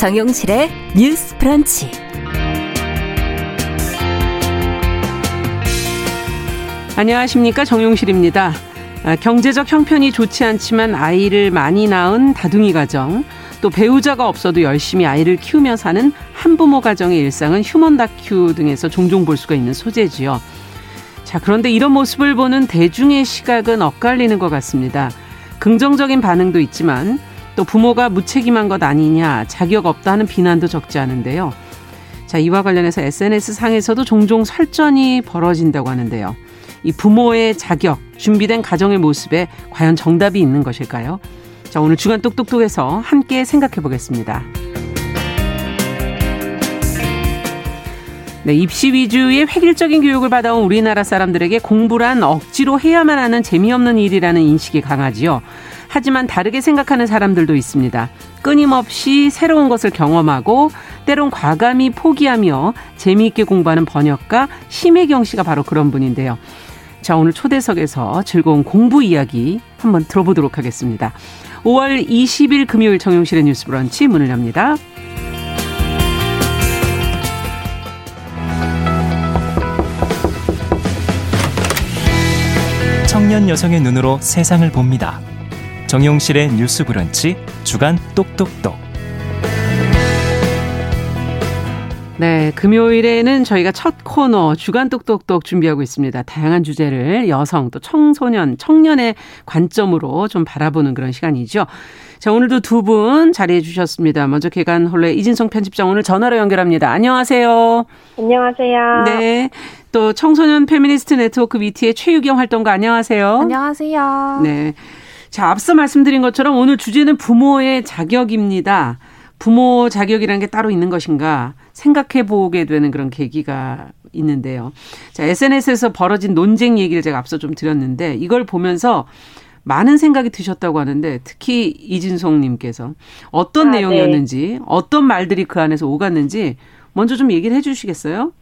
정용실의 뉴스 프런치. 안녕하십니까 정용실입니다. 아, 경제적 형편이 좋지 않지만 아이를 많이 낳은 다둥이 가정, 또 배우자가 없어도 열심히 아이를 키우며 사는 한부모 가정의 일상은 휴먼 다큐 등에서 종종 볼 수가 있는 소재지요. 자, 그런데 이런 모습을 보는 대중의 시각은 엇갈리는 것 같습니다. 긍정적인 반응도 있지만 또 부모가 무책임한 것 아니냐, 자격 없다 하는 비난도 적지 않은데요. 자, 이와 관련해서 SNS 상에서도 종종 설전이 벌어진다고 하는데요. 이 부모의 자격, 준비된 가정의 모습에 과연 정답이 있는 것일까요? 자, 오늘 주간 똑똑똑에서 함께 생각해 보겠습니다. 네, 입시 위주의 획일적인 교육을 받아온 우리나라 사람들에게 공부란 억지로 해야만 하는 재미없는 일이라는 인식이 강하지요. 하지만 다르게 생각하는 사람들도 있습니다. 끊임없이 새로운 것을 경험하고 때론 과감히 포기하며 재미있게 공부하는 번역가 심혜경 씨가 바로 그런 분인데요. 자, 오늘 초대석에서 즐거운 공부 이야기 한번 들어보도록 하겠습니다. 5월 20일 금요일 정용실의 뉴스 브런치 문을 엽니다. 청년 여성의 눈으로 세상을 봅니다. 정용실의 뉴스 브런치 주간 똑똑똑. 네, 금요일에는 저희가 첫 코너 주간 똑똑똑 준비하고 있습니다. 다양한 주제를 여성 또 청소년, 청년의 관점으로 좀 바라보는 그런 시간이죠. 자, 오늘도 두 분 자리해 주셨습니다. 먼저 개간 홀레 이진성 편집장 오늘 전화로 연결합니다. 안녕하세요. 안녕하세요. 네. 또 청소년 페미니스트 네트워크 위티의 최유경 활동가 안녕하세요. 안녕하세요. 네. 자, 앞서 말씀드린 것처럼 오늘 주제는 부모의 자격입니다. 부모 자격이라는 게 따로 있는 것인가 생각해 보게 되는 그런 계기가 있는데요. 자, SNS에서 벌어진 논쟁 얘기를 제가 앞서 좀 드렸는데 이걸 보면서 많은 생각이 드셨다고 하는데 특히 이진송 님께서 어떤 아, 내용이었는지 네. 어떤 말들이 그 안에서 오갔는지 먼저 좀 얘기를 해 주시겠어요?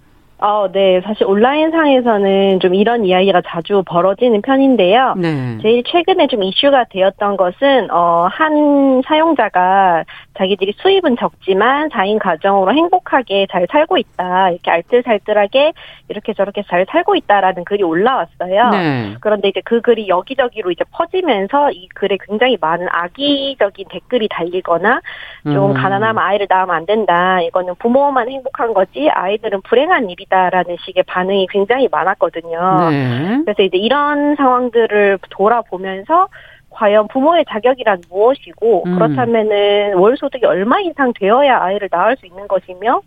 어, 네. 사실 온라인상에서는 좀 이런 이야기가 자주 벌어지는 편인데요. 네. 제일 최근에 좀 이슈가 되었던 것은, 어, 한 사용자가 자기들이 수입은 적지만 4인 가정으로 행복하게 잘 살고 있다. 이렇게 알뜰살뜰하게 이렇게 저렇게 잘 살고 있다라는 글이 올라왔어요. 네. 그런데 이제 그 글이 여기저기로 이제 퍼지면서 이 글에 굉장히 많은 악의적인 댓글이 달리거나 좀 음. 가난하면 아이를 낳으면 안 된다. 이거는 부모만 행복한 거지 아이들은 불행한 일이 있다라는 식의 반응이 굉장히 많았거든요. 네. 그래서 이제 이런 상황들을 돌아보면서 과연 부모의 자격이란 무엇이고 음. 그렇다면은 월 소득이 얼마 이상 되어야 아이를 낳을 수 있는 것이며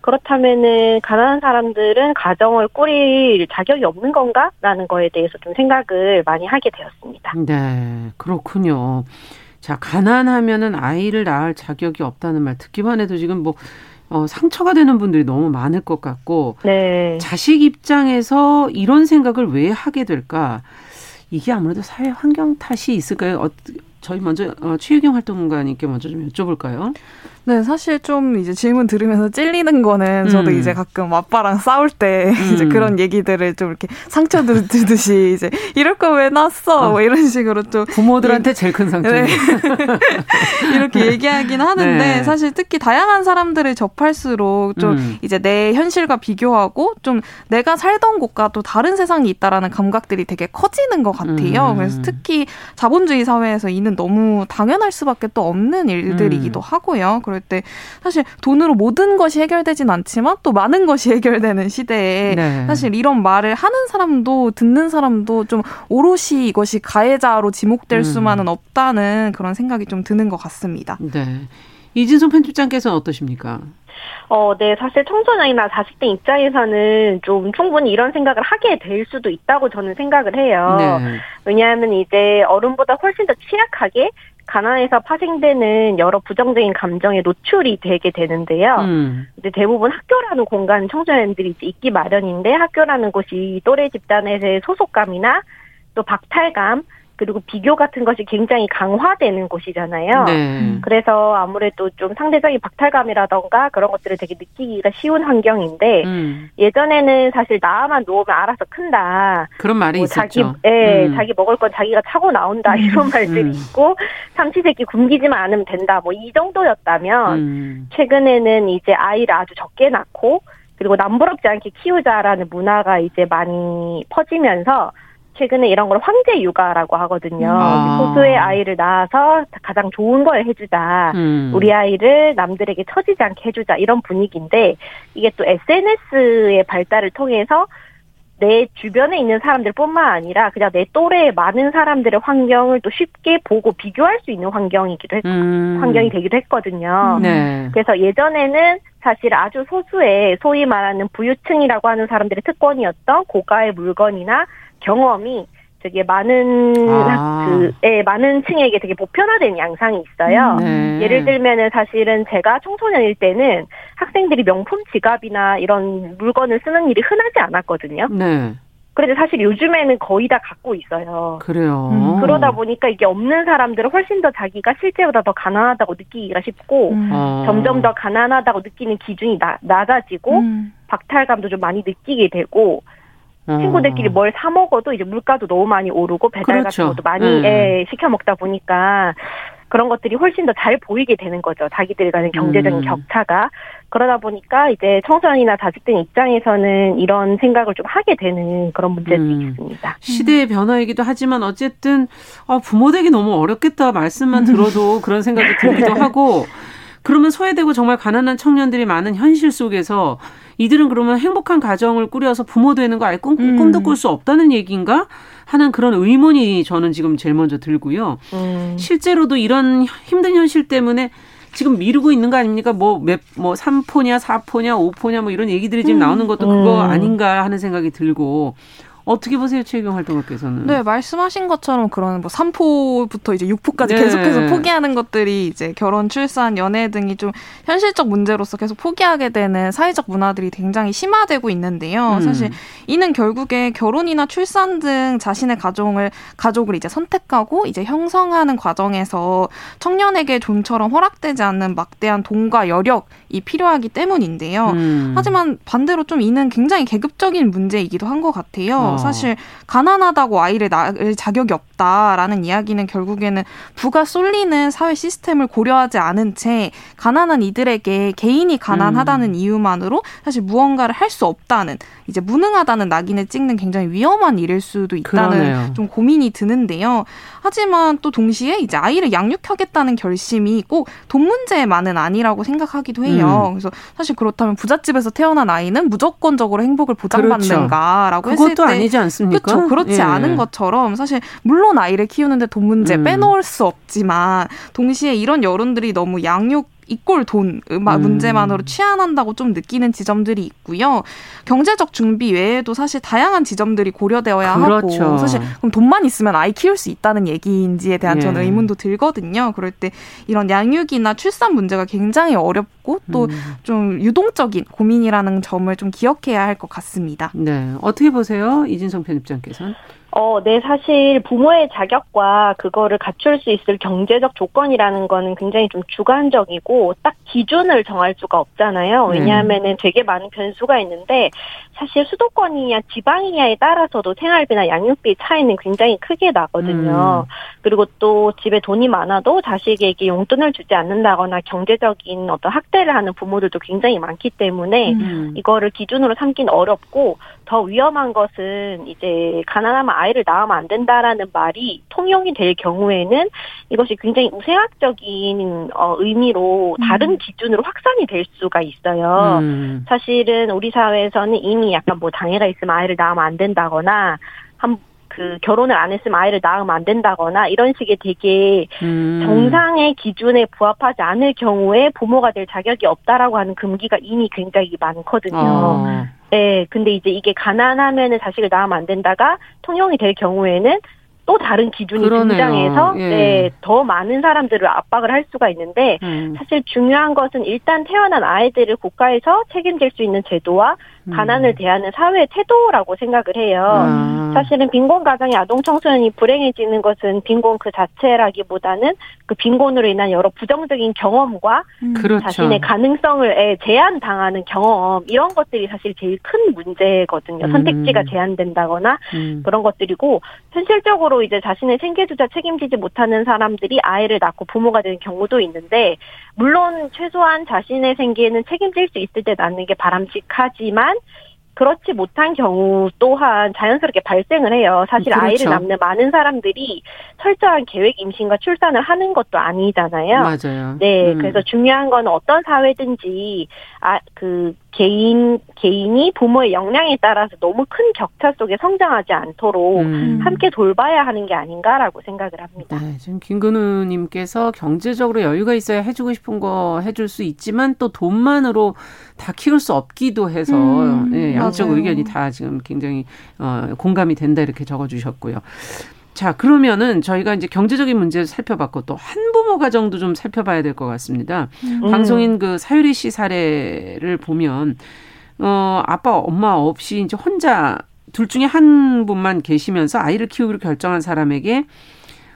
그렇다면은 가난한 사람들은 가정을 꾸릴 자격이 없는 건가라는 거에 대해서 좀 생각을 많이 하게 되었습니다. 네, 그렇군요. 자, 가난하면은 아이를 낳을 자격이 없다는 말 듣기만 해도 지금 뭐 어, 상처가 되는 분들이 너무 많을 것 같고 네. 자식 입장에서 이런 생각을 왜 하게 될까? 이게 아무래도 사회 환경 탓이 있을까요? 어, 저희 먼저 어, 최유경 활동가님께 먼저 좀 여쭤볼까요? 네, 사실 좀 이제 질문 들으면서 찔리는 거는 저도 음. 이제 가끔 아빠랑 싸울 때 음. 이제 그런 얘기들을 좀 이렇게 상처 주듯이 이제 이럴 거 왜 났어? 어. 뭐 이런 식으로 좀 부모들한테 예. 제일 큰 상처. 네. 이렇게 얘기하긴 하는데 네. 사실 특히 다양한 사람들을 접할수록 좀 음. 이제 내 현실과 비교하고 좀 내가 살던 곳과 또 다른 세상이 있다라는 감각들이 되게 커지는 것 같아요. 음. 그래서 특히 자본주의 사회에서 이는 너무 당연할 수밖에 또 없는 일들이기도 음. 하고요. 그럴 때 사실 돈으로 모든 것이 해결되진 않지만 또 많은 것이 해결되는 시대에 네. 사실 이런 말을 하는 사람도 듣는 사람도 좀 오롯이 이것이 가해자로 지목될 음. 수만은 없다는 그런 생각이 좀 드는 것 같습니다. 네. 이진성 편집장께서는 어떠십니까? 어, 네, 사실 청소년이나 자식들 입장에서는 좀 충분히 이런 생각을 하게 될 수도 있다고 저는 생각을 해요. 네. 왜냐하면 이제 어른보다 훨씬 더 취약하게 가난에서 파생되는 여러 부정적인 감정에 노출이 되게 되는데요. 음. 이제 대부분 학교라는 공간 청소년들이 있기 마련인데 학교라는 곳이 또래 집단에서의 소속감이나 또 박탈감 그리고 비교 같은 것이 굉장히 강화되는 곳이잖아요. 네. 그래서 아무래도 좀 상대적인 박탈감이라던가 그런 것들을 되게 느끼기가 쉬운 환경인데 음. 예전에는 사실 나만 놓으면 알아서 큰다. 그런 말이 뭐 있었죠. 자기, 예, 음. 자기 먹을 건 자기가 차고 나온다 이런 음. 말들이 음. 있고 삼시세끼 굶기지만 않으면 된다. 뭐 이 정도였다면 음. 최근에는 이제 아이를 아주 적게 낳고 그리고 남부럽지 않게 키우자라는 문화가 이제 많이 퍼지면서 최근에 이런 걸 황제 육아라고 하거든요. 아. 소수의 아이를 낳아서 가장 좋은 걸 해주자. 음. 우리 아이를 남들에게 처지지 않게 해주자. 이런 분위기인데 이게 또 SNS의 발달을 통해서 내 주변에 있는 사람들뿐만 아니라 그냥 내 또래의 많은 사람들의 환경을 또 쉽게 보고 비교할 수 있는 환경이기도 했, 음. 환경이 되기도 했거든요. 네. 그래서 예전에는 사실 아주 소수의 소위 말하는 부유층이라고 하는 사람들의 특권이었던 고가의 물건이나 경험이 되게 많은 아. 그 예, 많은 층에게 되게 보편화된 양상이 있어요. 네. 예를 들면은 사실은 제가 청소년일 때는 학생들이 명품 지갑이나 이런 물건을 쓰는 일이 흔하지 않았거든요. 네. 그런데 사실 요즘에는 거의 다 갖고 있어요. 그래요. 음, 그러다 보니까 이게 없는 사람들은 훨씬 더 자기가 실제보다 더 가난하다고 느끼기가 쉽고 음. 아. 점점 더 가난하다고 느끼는 기준이 나, 낮아지고 음. 박탈감도 좀 많이 느끼게 되고 어. 친구들끼리 뭘 사 먹어도 이제 물가도 너무 많이 오르고 배달 그렇죠. 같은 것도 많이 음. 예, 시켜 먹다 보니까 그런 것들이 훨씬 더 잘 보이게 되는 거죠. 자기들 간의 경제적인 음. 격차가. 그러다 보니까 이제 청소년이나 자식들 입장에서는 이런 생각을 좀 하게 되는 그런 문제도 음. 있습니다. 시대의 변화이기도 하지만 어쨌든 아, 부모 되기 너무 어렵겠다 말씀만 들어도 그런 생각이 들기도 하고 그러면 소외되고 정말 가난한 청년들이 많은 현실 속에서 이들은 그러면 행복한 가정을 꾸려서 부모 되는 거 아예 꿈, 음. 꿈도 꿀 수 없다는 얘기인가? 하는 그런 의문이 저는 지금 제일 먼저 들고요. 음. 실제로도 이런 힘든 현실 때문에 지금 미루고 있는 거 아닙니까? 뭐, 몇, 뭐, 3포냐, 4포냐, 5포냐, 뭐 이런 얘기들이 지금 음. 나오는 것도 그거 음. 아닌가 하는 생각이 들고, 어떻게 보세요, 최경 활동가께서는? 네, 말씀하신 것처럼 그런 뭐 3포부터 이제 6포까지 네. 계속해서 포기하는 것들이 이제 결혼, 출산, 연애 등이 좀 현실적 문제로서 계속 포기하게 되는 사회적 문화들이 굉장히 심화되고 있는데요. 음. 사실 이는 결국에 결혼이나 출산 등 자신의 가정을 가족을 이제 선택하고 이제 형성하는 과정에서 청년에게 좀처럼 허락되지 않는 막대한 돈과 여력이 필요하기 때문인데요. 음. 하지만 반대로 좀 이는 굉장히 계급적인 문제이기도 한 것 같아요. 어. 사실 가난하다고 아이를 낳을 자격이 없다라는 이야기는 결국에는 부가 쏠리는 사회 시스템을 고려하지 않은 채 가난한 이들에게 개인이 가난하다는 음. 이유만으로 사실 무언가를 할 수 없다는 이제 무능하다는 낙인을 찍는 굉장히 위험한 일일 수도 있다는 그러네요. 좀 고민이 드는데요. 하지만 또 동시에 이제 아이를 양육하겠다는 결심이 꼭 돈 문제만은 아니라고 생각하기도 해요. 음. 그래서 사실 그렇다면 부잣집에서 태어난 아이는 무조건적으로 행복을 보장받는가라고 그렇죠. 했을 때 아니지 않습니까? 그렇죠. 그렇지 예. 않은 것처럼 사실 물론 아이를 키우는데 돈 문제 음. 빼놓을 수 없지만 동시에 이런 여론들이 너무 양육 이꼴 돈 음. 문제만으로 취한한다고 좀 느끼는 지점들이 있고요. 경제적 준비 외에도 사실 다양한 지점들이 고려되어야 그렇죠. 하고 사실 그럼 돈만 있으면 아이 키울 수 있다는 얘기인지에 대한 예. 저는 의문도 들거든요. 그럴 때 이런 양육이나 출산 문제가 굉장히 어렵고 또좀 음. 유동적인 고민이라는 점을 좀 기억해야 할 것 같습니다. 네, 어떻게 보세요, 이진성 편집장께서는? 어, 네, 사실 부모의 자격과 그거를 갖출 수 있을 경제적 조건이라는 거는 굉장히 좀 주관적이고 딱 기준을 정할 수가 없잖아요. 네. 왜냐하면은 되게 많은 변수가 있는데 사실 수도권이냐 지방이냐에 따라서도 생활비나 양육비 차이는 굉장히 크게 나거든요. 음. 그리고 또 집에 돈이 많아도 자식에게 용돈을 주지 않는다거나 경제적인 어떤 학대를 하는 부모들도 굉장히 많기 때문에 음. 이거를 기준으로 삼기는 어렵고 더 위험한 것은 이제 가난하면 아이를 낳으면 안 된다라는 말이 통용이 될 경우에는 이것이 굉장히 우생학적인 어, 의미로 다른 음. 기준으로 확산이 될 수가 있어요. 음. 사실은 우리 사회에서는 이미 약간 뭐 장애가 있으면 아이를 낳으면 안 된다거나 한그 결혼을 안 했으면 아이를 낳으면 안 된다거나 이런 식의 되게 음. 정상의 기준에 부합하지 않을 경우에 부모가 될 자격이 없다라고 하는 금기가 이미 굉장히 많거든요. 어. 네, 근데 이제 이게 가난하면은 자식을 낳으면 안 된다가 통용이 될 경우에는 또 다른 기준이 그러네요. 등장해서 예. 네, 더 많은 사람들을 압박을 할 수가 있는데 음. 사실 중요한 것은 일단 태어난 아이들을 국가에서 책임질 수 있는 제도와 음. 가난을 대하는 사회의 태도라고 생각을 해요. 아. 사실은 빈곤 가정의 아동 청소년이 불행해지는 것은 빈곤 그 자체라기보다는 그 빈곤으로 인한 여러 부정적인 경험과 음. 그렇죠. 자신의 가능성을 제한 당하는 경험 이런 것들이 사실 제일 큰 문제거든요. 음. 선택지가 제한된다거나 음. 그런 것들이고 현실적으로 이제 자신의 생계주자 책임지지 못하는 사람들이 아이를 낳고 부모가 되는 경우도 있는데 물론 최소한 자신의 생계에는 책임질 수 있을 때 낳는 게 바람직하지만 그렇지 못한 경우 또한 자연스럽게 발생을 해요. 사실 그렇죠. 아이를 낳는 많은 사람들이 철저한 계획 임신과 출산을 하는 것도 아니잖아요. 맞아요. 네, 음. 그래서 중요한 건 어떤 사회든지 아 그 개인 개인이 부모의 역량에 따라서 너무 큰 격차 속에 성장하지 않도록 음. 함께 돌봐야 하는 게 아닌가라고 생각을 합니다. 네, 지금 김근우님께서 경제적으로 여유가 있어야 해주고 싶은 거 해줄 수 있지만 또 돈만으로 다 키울 수 없기도 해서 음, 네, 양쪽 맞아요. 의견이 다 지금 굉장히 어, 공감이 된다 이렇게 적어주셨고요. 자, 그러면은 저희가 이제 경제적인 문제를 살펴봤고 또 한부모 가정도 좀 살펴봐야 될 것 같습니다. 음. 방송인 그 사유리 씨 사례를 보면 어, 아빠, 엄마 없이 이제 혼자 둘 중에 한 분만 계시면서 아이를 키우기로 결정한 사람에게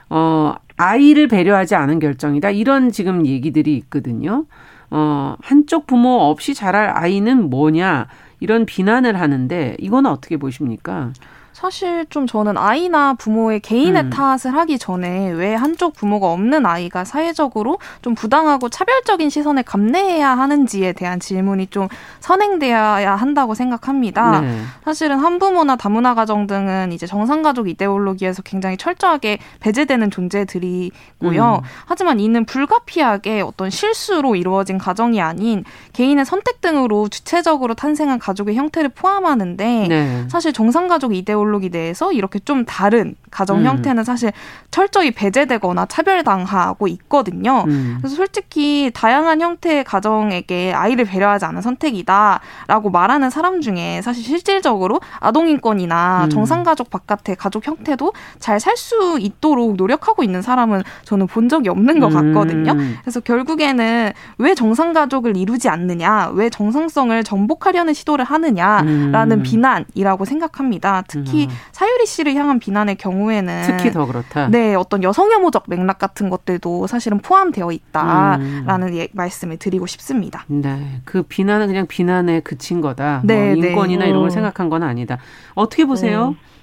어, 아이를 배려하지 않은 결정이다. 이런 지금 얘기들이 있거든요. 어, 한쪽 부모 없이 자랄 아이는 뭐냐. 이런 비난을 하는데 이건 어떻게 보십니까? 사실 좀 저는 아이나 부모의 개인의 음. 탓을 하기 전에 왜 한쪽 부모가 없는 아이가 사회적으로 좀 부당하고 차별적인 시선에 감내해야 하는지에 대한 질문이 좀 선행되어야 한다고 생각합니다. 네. 사실은 한부모나 다문화 가정 등은 이제 정상가족 이데올로기에서 굉장히 철저하게 배제되는 존재들이고요. 음. 하지만 이는 불가피하게 어떤 실수로 이루어진 가정이 아닌 개인의 선택 등으로 주체적으로 탄생한 가족의 형태를 포함하는데 네. 사실 정상가족 이데올로기 이데올로기 내에서 이렇게 좀 다른 가정 음. 형태는 사실 철저히 배제되거나 차별당하고 있거든요. 음. 그래서 솔직히 다양한 형태의 가정에게 아이를 배려하지 않은 선택이다라고 말하는 사람 중에 사실 실질적으로 아동인권이나 음. 정상가족 바깥의 가족 형태도 잘 살 수 있도록 노력하고 있는 사람은 저는 본 적이 없는 것 같거든요. 음. 그래서 결국에는 왜 정상가족을 이루지 않느냐, 왜 정상성을 정복하려는 시도를 하느냐라는 음. 비난이라고 생각합니다. 특히 특히 음. 사유리 씨를 향한 비난의 경우에는 특히 더 그렇다. 네, 어떤 여성 혐오적 맥락 같은 것들도 사실은 포함되어 있다라는 음. 예, 말씀을 드리고 싶습니다. 네, 그 비난은 그냥 비난에 그친 거다. 뭐 네, 뭐 인권이나 네. 이런 걸 음. 생각한 건 아니다. 어떻게 보세요? 음.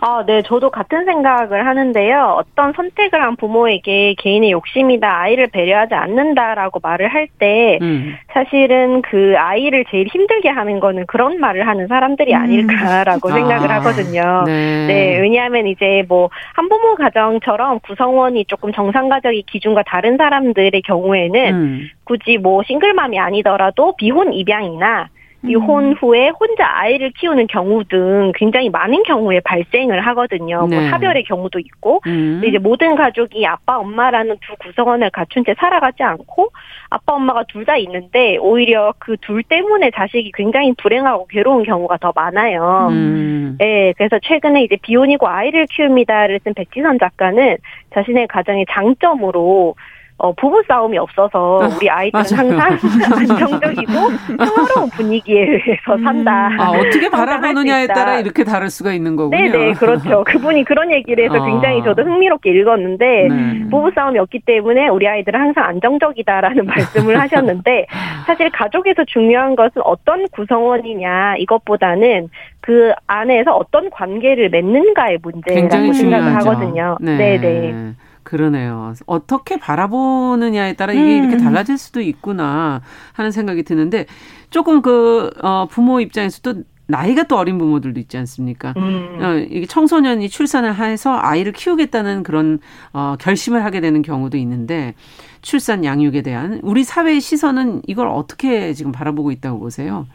아, 네, 저도 같은 생각을 하는데요. 어떤 선택을 한 부모에게 개인의 욕심이다, 아이를 배려하지 않는다라고 말을 할때 음. 사실은 그 아이를 제일 힘들게 하는 거는 그런 말을 하는 사람들이 음. 아닐까라고 음. 생각을 아, 하거든요. 네. 네, 왜냐하면 이제 뭐 한부모 가정처럼 구성원이 조금 정상가족의 기준과 다른 사람들의 경우에는 음. 굳이 뭐 싱글맘이 아니더라도 비혼 입양이나 이혼 음. 후에 혼자 아이를 키우는 경우 등 굉장히 많은 경우에 발생을 하거든요. 뭐 네. 뭐 사별의 경우도 있고, 음. 근데 이제 모든 가족이 아빠 엄마라는 두 구성원을 갖춘 채 살아가지 않고 아빠 엄마가 둘 다 있는데 오히려 그 둘 때문에 자식이 굉장히 불행하고 괴로운 경우가 더 많아요. 음. 네, 그래서 최근에 이제 비혼이고 아이를 키웁니다를 쓴 백지선 작가는 자신의 가정의 장점으로 어, 부부 싸움이 없어서 아, 우리 아이들은 항상 안정적이고 평화로운 분위기에서 음. 산다. 아, 어떻게 바라보느냐에 따라 이렇게 다를 수가 있는 거군요. 네네, 그렇죠. 그분이 그런 얘기를 해서 아. 굉장히 저도 흥미롭게 읽었는데, 네. 부부 싸움이 없기 때문에 우리 아이들은 항상 안정적이다라는 말씀을 하셨는데, 사실 가족에서 중요한 것은 어떤 구성원이냐, 이것보다는 그 안에서 어떤 관계를 맺는가의 문제라고 생각을 하거든요. 네. 네네. 그러네요. 어떻게 바라보느냐에 따라 이게 음. 이렇게 달라질 수도 있구나 하는 생각이 드는데 조금 그 어, 부모 입장에서도 나이가 또 어린 부모들도 있지 않습니까? 음. 어, 이게 청소년이 출산을 해서 아이를 키우겠다는 그런 어, 결심을 하게 되는 경우도 있는데 출산 양육에 대한 우리 사회의 시선은 이걸 어떻게 지금 바라보고 있다고 보세요?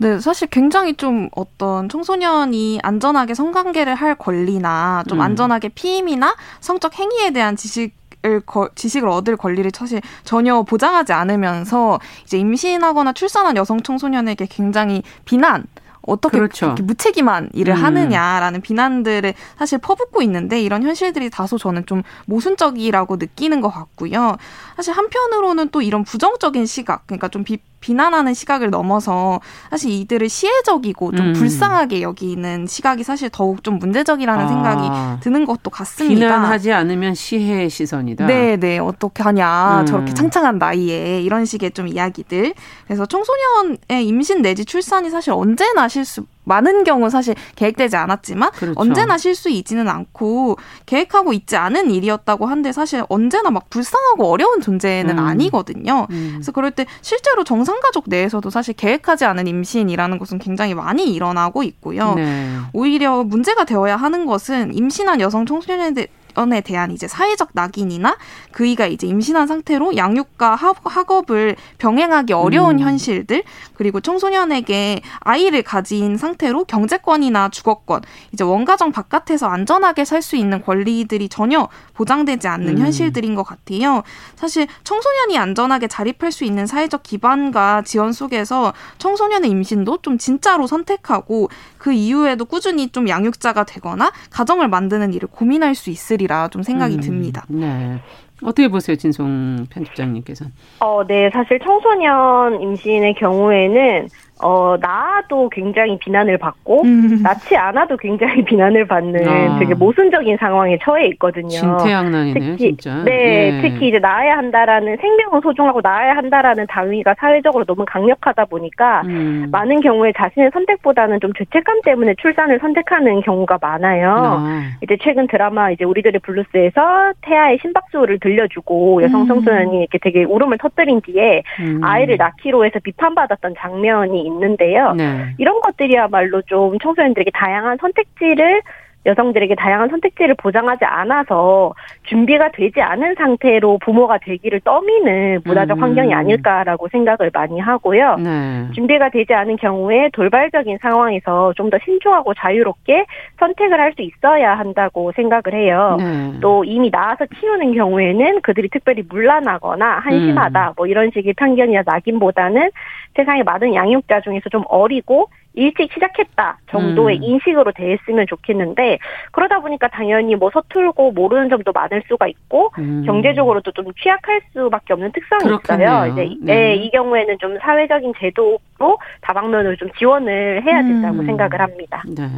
네, 사실 굉장히 좀 어떤 청소년이 안전하게 성관계를 할 권리나 좀 음. 안전하게 피임이나 성적 행위에 대한 지식 을 지식을 얻을 권리를 사실 전혀 보장하지 않으면서 이제 임신하거나 출산한 여성 청소년에게 굉장히 비난 어떻게 그렇죠. 무책임한 일을 음. 하느냐라는 비난들을 사실 퍼붓고 있는데 이런 현실들이 다소 저는 좀 모순적이라고 느끼는 것 같고요. 사실 한편으로는 또 이런 부정적인 시각, 그러니까 좀 비, 비난하는 시각을 넘어서 사실 이들을 시혜적이고 좀 음. 불쌍하게 여기는 시각이 사실 더욱 좀 문제적이라는 아. 생각이 드는 것도 같습니다. 비난하지 않으면 시혜의 시선이다. 네, 네. 어떻게 하냐. 음. 저렇게 창창한 나이에 이런 식의 좀 이야기들. 그래서 청소년의 임신 내지 출산이 사실 언제나 실수 많은 경우 사실 계획되지 않았지만 그렇죠. 언제나 실수이지는 않고 계획하고 있지 않은 일이었다고 한데 사실 언제나 막 불쌍하고 어려운 존재는 음. 아니거든요. 음. 그래서 그럴 때 실제로 정상가족 내에서도 사실 계획하지 않은 임신이라는 것은 굉장히 많이 일어나고 있고요. 네. 오히려 문제가 되어야 하는 것은 임신한 여성 청소년에 연에 대한 이제 사회적 낙인이나 그이가 이제 임신한 상태로 양육과 학업을 병행하기 어려운 음. 현실들 그리고 청소년에게 아이를 가진 상태로 경제권이나 주거권 이제 원가정 바깥에서 안전하게 살 수 있는 권리들이 전혀 보장되지 않는 음. 현실들인 것 같아요. 사실 청소년이 안전하게 자립할 수 있는 사회적 기반과 지원 속에서 청소년의 임신도 좀 진짜로 선택하고 그 이후에도 꾸준히 좀 양육자가 되거나 가정을 만드는 일을 고민할 수 있으리라 좀 생각이 음, 듭니다. 네. 어떻게 보세요, 진송 편집장님께서는? 어, 네. 사실 청소년 임신의 경우에는 어, 낳아도 굉장히 비난을 받고, 음. 낳지 않아도 굉장히 비난을 받는 아. 되게 모순적인 상황에 처해 있거든요. 진퇴양난이네요, 특히, 진짜. 네, 예. 특히 이제 낳아야 한다라는 생명은 소중하고 낳아야 한다라는 당위가 사회적으로 너무 강력하다 보니까 음. 많은 경우에 자신의 선택보다는 좀 죄책감 때문에 출산을 선택하는 경우가 많아요. 아. 이제 최근 드라마 이제 우리들의 블루스에서 태아의 심박수를 들려주고 여성 음. 청소년이 이렇게 되게 울음을 터뜨린 뒤에 음. 아이를 낳기로 해서 비판받았던 장면이 있는데요. 네. 이런 것들이야말로 좀 청소년들에게 다양한 선택지를 여성들에게 다양한 선택지를 보장하지 않아서 준비가 되지 않은 상태로 부모가 되기를 떠미는 문화적 음. 환경이 아닐까라고 생각을 많이 하고요. 네. 준비가 되지 않은 경우에 돌발적인 상황에서 좀 더 신중하고 자유롭게 선택을 할 수 있어야 한다고 생각을 해요. 네. 또 이미 나와서 키우는 경우에는 그들이 특별히 물란하거나 한심하다 음. 뭐 이런 식의 편견이나 낙인보다는 세상에 많은 양육자 중에서 좀 어리고 일찍 시작했다 정도의 음. 인식으로 대했으면 좋겠는데 그러다 보니까 당연히 뭐 서툴고 모르는 점도 많을 수가 있고 음. 경제적으로도 좀 취약할 수밖에 없는 특성이 그렇겠네요. 있어요. 이제 네. 네. 이 경우에는 좀 사회적인 제도로 다방면으로 좀 지원을 해야 된다고 음. 생각을 합니다. 네.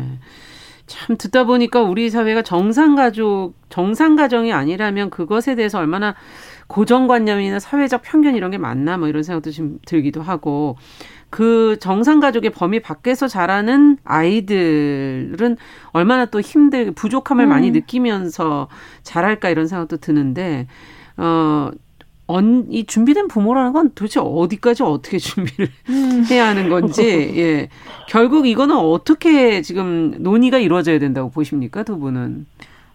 참 듣다 보니까 우리 사회가 정상 가족 정상 가정이 아니라면 그것에 대해서 얼마나 고정관념이나 사회적 편견 이런 게 많나 뭐 이런 생각도 좀 들기도 하고 그 정상 가족의 범위 밖에서 자라는 아이들은 얼마나 또 힘들 부족함을 음. 많이 느끼면서 자랄까 이런 생각도 드는데 어. 언, 이 준비된 부모라는 건 도대체 어디까지 어떻게 준비를 음. 해야 하는 건지, 예. 결국 이거는 어떻게 지금 논의가 이루어져야 된다고 보십니까, 두 분은?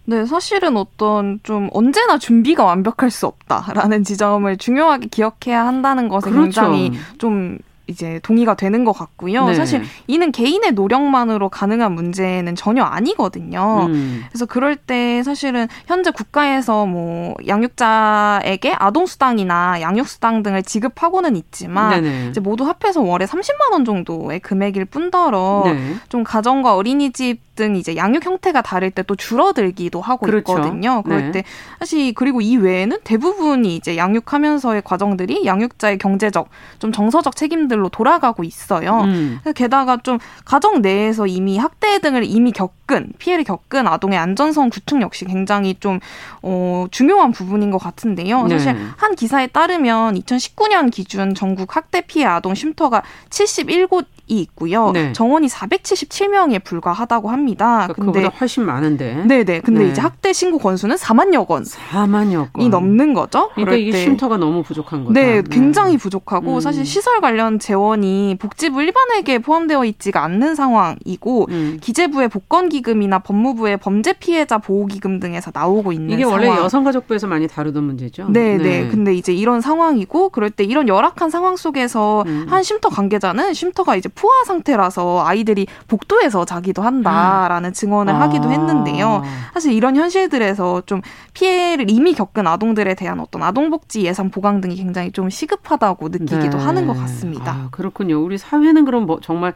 네, 사실은 어떤 좀 언제나 준비가 완벽할 수 없다라는 지점을 중요하게 기억해야 한다는 것에 그렇죠. 굉장히 좀 이제 동의가 되는 것 같고요. 네. 사실 이는 개인의 노력만으로 가능한 문제는 전혀 아니거든요. 음. 그래서 그럴 때 사실은 현재 국가에서 뭐 양육자에게 아동수당이나 양육수당 등을 지급하고는 있지만 네네. 이제 모두 합해서 월에 30만 원 정도의 금액일 뿐더러 네. 좀 가정과 어린이집 등 이제 양육 형태가 다를 때 또 줄어들기도 하고 그렇죠. 있거든요. 그럴 네. 때 사실 그리고 이 외에는 대부분이 이제 양육하면서의 과정들이 양육자의 경제적 좀 정서적 책임들로 돌아가고 있어요. 음. 게다가 좀 가정 내에서 이미 학대 등을 이미 겪은 피해를 겪은 아동의 안전성 구축 역시 굉장히 좀 어, 중요한 부분인 것 같은데요. 네. 사실 한 기사에 따르면 2019년 기준 전국 학대 피해 아동 쉼터가 71곳 이 있고요. 네. 정원이 477명에 불과하다고 합니다. 그러니까 근데 훨씬 많은데. 네, 네. 근데 네. 이제 학대 신고 건수는 4만여 건. 4만여 건이 넘는 거죠. 그러니까 이게 때. 쉼터가 너무 부족한 거죠. 네, 네, 굉장히 부족하고 음. 사실 시설 관련 재원이 복지부 일반에게 포함되어 있지가 않는 상황이고 음. 기재부의 복권 기금이나 법무부의 범죄 피해자 보호 기금 등에서 나오고 있는 이게 상황. 원래 여성가족부에서 많이 다루던 문제죠. 네, 네, 네. 근데 이제 이런 상황이고 그럴 때 이런 열악한 상황 속에서 음. 한 쉼터 관계자는 쉼터가 이제 포화 상태라서 아이들이 복도에서 자기도 한다라는 증언을 아. 하기도 했는데요. 사실 이런 현실들에서 좀 피해를 이미 겪은 아동들에 대한 어떤 아동복지 예산 보강 등이 굉장히 좀 시급하다고 느끼기도 네. 하는 것 같습니다. 아, 그렇군요. 우리 사회는 그럼 뭐 정말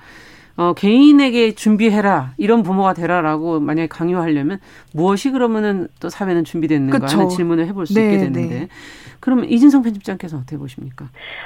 어, 개인에게 준비해라 이런 부모가 되라라고 만약에 강요하려면 무엇이 그러면은 또 사회는 준비됐는가 그쵸. 하는 질문을 해볼 수 네, 있게 되는데 네. 그러면 이진성 편집장께서 어떻게 보십니까?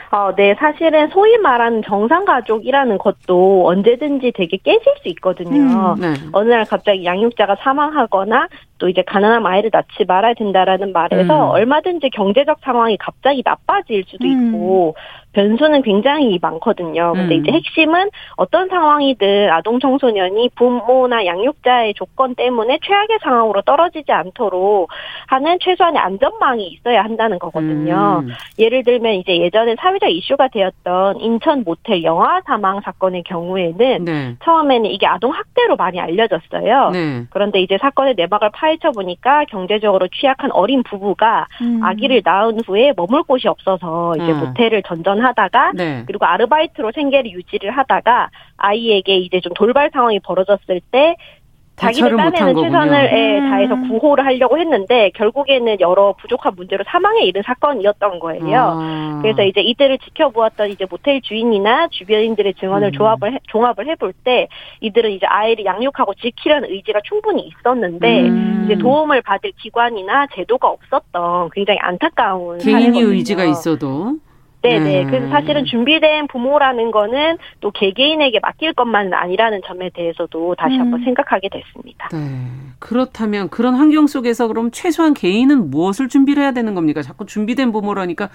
어, 네, 사실은 소위 말하는 정상 가족이라는 것도 언제든지 되게 깨질 수 있거든요. 음, 네. 어느 날 갑자기 양육자가 사망하거나 또 이제 가난한 아이를 낳지 말아야 된다라는 말에서 음. 얼마든지 경제적 상황이 갑자기 나빠질 수도 음. 있고 변수는 굉장히 많거든요. 근데 음. 이제 핵심은 어떤 상황이든 아동 청소년이 부모나 양육자의 조건 때문에 최악의 상황으로 떨어지지 않도록 하는 최소한의 안전망이 있어야 한다는 거거든요. 음. 예를 들면 이제 예전에 사회적 이슈가 되었던 인천 모텔 영아 사망 사건의 경우에는 네. 처음에는 이게 아동 학대로 많이 알려졌어요. 네. 그런데 이제 사건의 내막을 파헤쳐 보니까 경제적으로 취약한 어린 부부가 음. 아기를 낳은 후에 머물 곳이 없어서 이제 음. 모텔을 전전 하 다가 네. 그리고 아르바이트로 생계를 유지를 하다가 아이에게 이제 좀 돌발 상황이 벌어졌을 때 자기들 딴에는 최선을 예, 음. 다해서 구호를 하려고 했는데 결국에는 여러 부족한 문제로 사망에 이른 사건이었던 거예요. 아. 그래서 이제 이들을 지켜보았던 이제 모텔 주인이나 주변인들의 증언을 음. 조합을 해, 종합을 해볼 때 이들은 이제 아이를 양육하고 지키려는 의지가 충분히 있었는데 음. 이제 도움을 받을 기관이나 제도가 없었던 굉장히 안타까운 개인의 의지가 있어도 네네. 음. 그래서 사실은 준비된 부모라는 거는 또 개개인에게 맡길 것만은 아니라는 점에 대해서도 다시 음. 한번 생각하게 됐습니다. 네. 그렇다면 그런 환경 속에서 그럼 최소한 개인은 무엇을 준비를 해야 되는 겁니까? 자꾸 준비된 부모라니까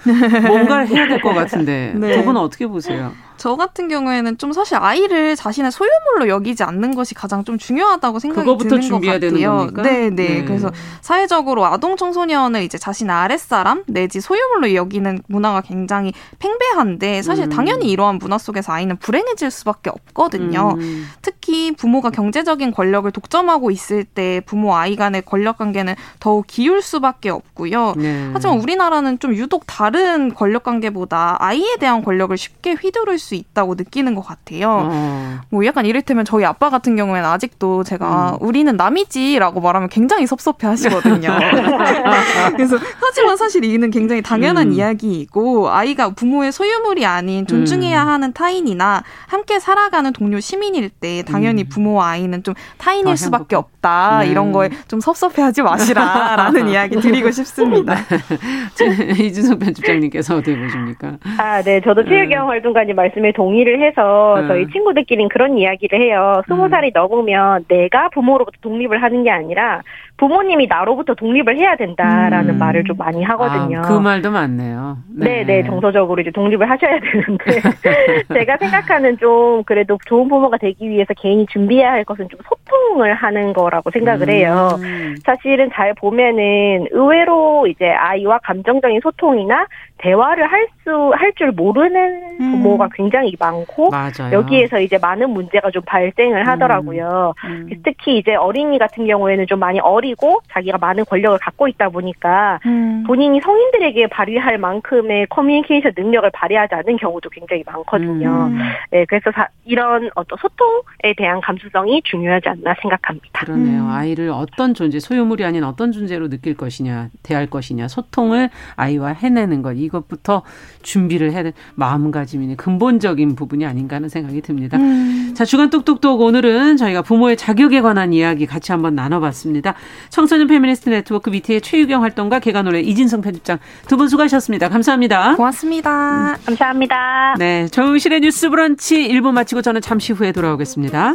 뭔가를 해야 될 것 같은데 네. 두 분은 어떻게 보세요? 저 같은 경우에는 좀 사실 아이를 자신의 소유물로 여기지 않는 것이 가장 좀 중요하다고 생각이 드는 것 같아요. 네, 네. 그래서 사회적으로 아동 청소년을 이제 자신의 아랫사람 내지 소유물로 여기는 문화가 굉장히 팽배한데 사실 음. 당연히 이러한 문화 속에서 아이는 불행해질 수밖에 없거든요. 음. 특히 부모가 경제적인 권력을 독점하고 있을 때 부모 아이 간의 권력 관계는 더욱 기울 수밖에 없고요. 네. 하지만 우리나라는 좀 유독 다른 권력 관계보다 아이에 대한 권력을 쉽게 휘두를 수수 있다고 느끼는 것 같아요. 어. 뭐 약간 이를테면 저희 아빠 같은 경우에는 아직도 제가 음. 우리는 남이지라고 말하면 굉장히 섭섭해 하시거든요. 그래서 하지만 사실 이는 굉장히 당연한 음. 이야기이고 아이가 부모의 소유물이 아닌 존중해야 음. 하는 타인이나 함께 살아가는 동료 시민일 때 당연히 음. 부모와 아이는 좀 타인일 수밖에 없다. 네. 이런 거에 좀 섭섭해하지 마시라라는 이야기 드리고 싶습니다. 이준석 편집장님께서 어떻게 보십니까? 아, 네. 저도 체육경 네. 활동가님 말씀 말씀에 동의를 해서 음. 저희 친구들끼리는 그런 이야기를 해요. 스무 음. 살이 넘으면 내가 부모로부터 독립을 하는 게 아니라 부모님이 나로부터 독립을 해야 된다라는 음. 말을 좀 많이 하거든요. 아, 그 말도 맞네요. 네. 네, 네, 정서적 으로 이제 독립을 하셔야 되는데 제가 생각하는 좀 그래도 좋은 부모가 되기 위해서 개인이 준비해야 할 것은 좀 소통을 하는 거라고 생각을 해요. 음. 사실은 잘 보면은 의외로 이제 아이와 감정적인 소통이나 대화를 할 수, 할 줄 모르는 부모가 음. 굉장히 많고, 맞아요. 여기에서 이제 많은 문제가 좀 발생을 하더라고요. 음. 음. 특히 이제 어린이 같은 경우에는 좀 많이 어리고, 자기가 많은 권력을 갖고 있다 보니까, 음. 본인이 성인들에게 발휘할 만큼의 커뮤니케이션 능력을 발휘하지 않는 경우도 굉장히 많거든요. 음. 네, 그래서 사, 이런 어떤 소통에 대한 감수성이 중요하지 않나 생각합니다. 그러네요. 음. 아이를 어떤 존재, 소유물이 아닌 어떤 존재로 느낄 것이냐, 대할 것이냐, 소통을 아이와 해내는 것, 이것부터 준비를 해야 될 마음가짐이 근본적인 부분이 아닌가 하는 생각이 듭니다. 음. 자, 주간 똑똑똑 오늘은 저희가 부모의 자격에 관한 이야기 같이 한번 나눠봤습니다. 청소년 페미니스트 네트워크 밑에 최유경 활동가 개관올의 이진성 편집장 두 분 수고하셨습니다. 감사합니다. 고맙습니다. 음. 감사합니다. 네, 정실의 뉴스 브런치 1부 마치고 저는 잠시 후에 돌아오겠습니다.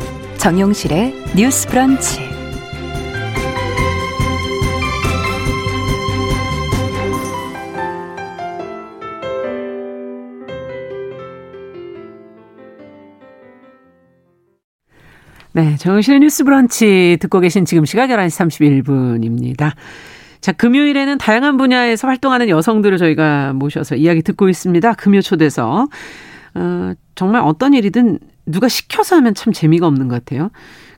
정용실의 뉴스 브런치 네, 정용실의 뉴스 브런치 듣고 계신 지금 시각 11시 31분입니다. 자, 금요일에는 다양한 분야에서 활동하는 여성들을 저희가 모셔서 이야기 듣고 있습니다. 금요 초대서. 어, 정말 어떤 일이든 누가 시켜서 하면 참 재미가 없는 것 같아요.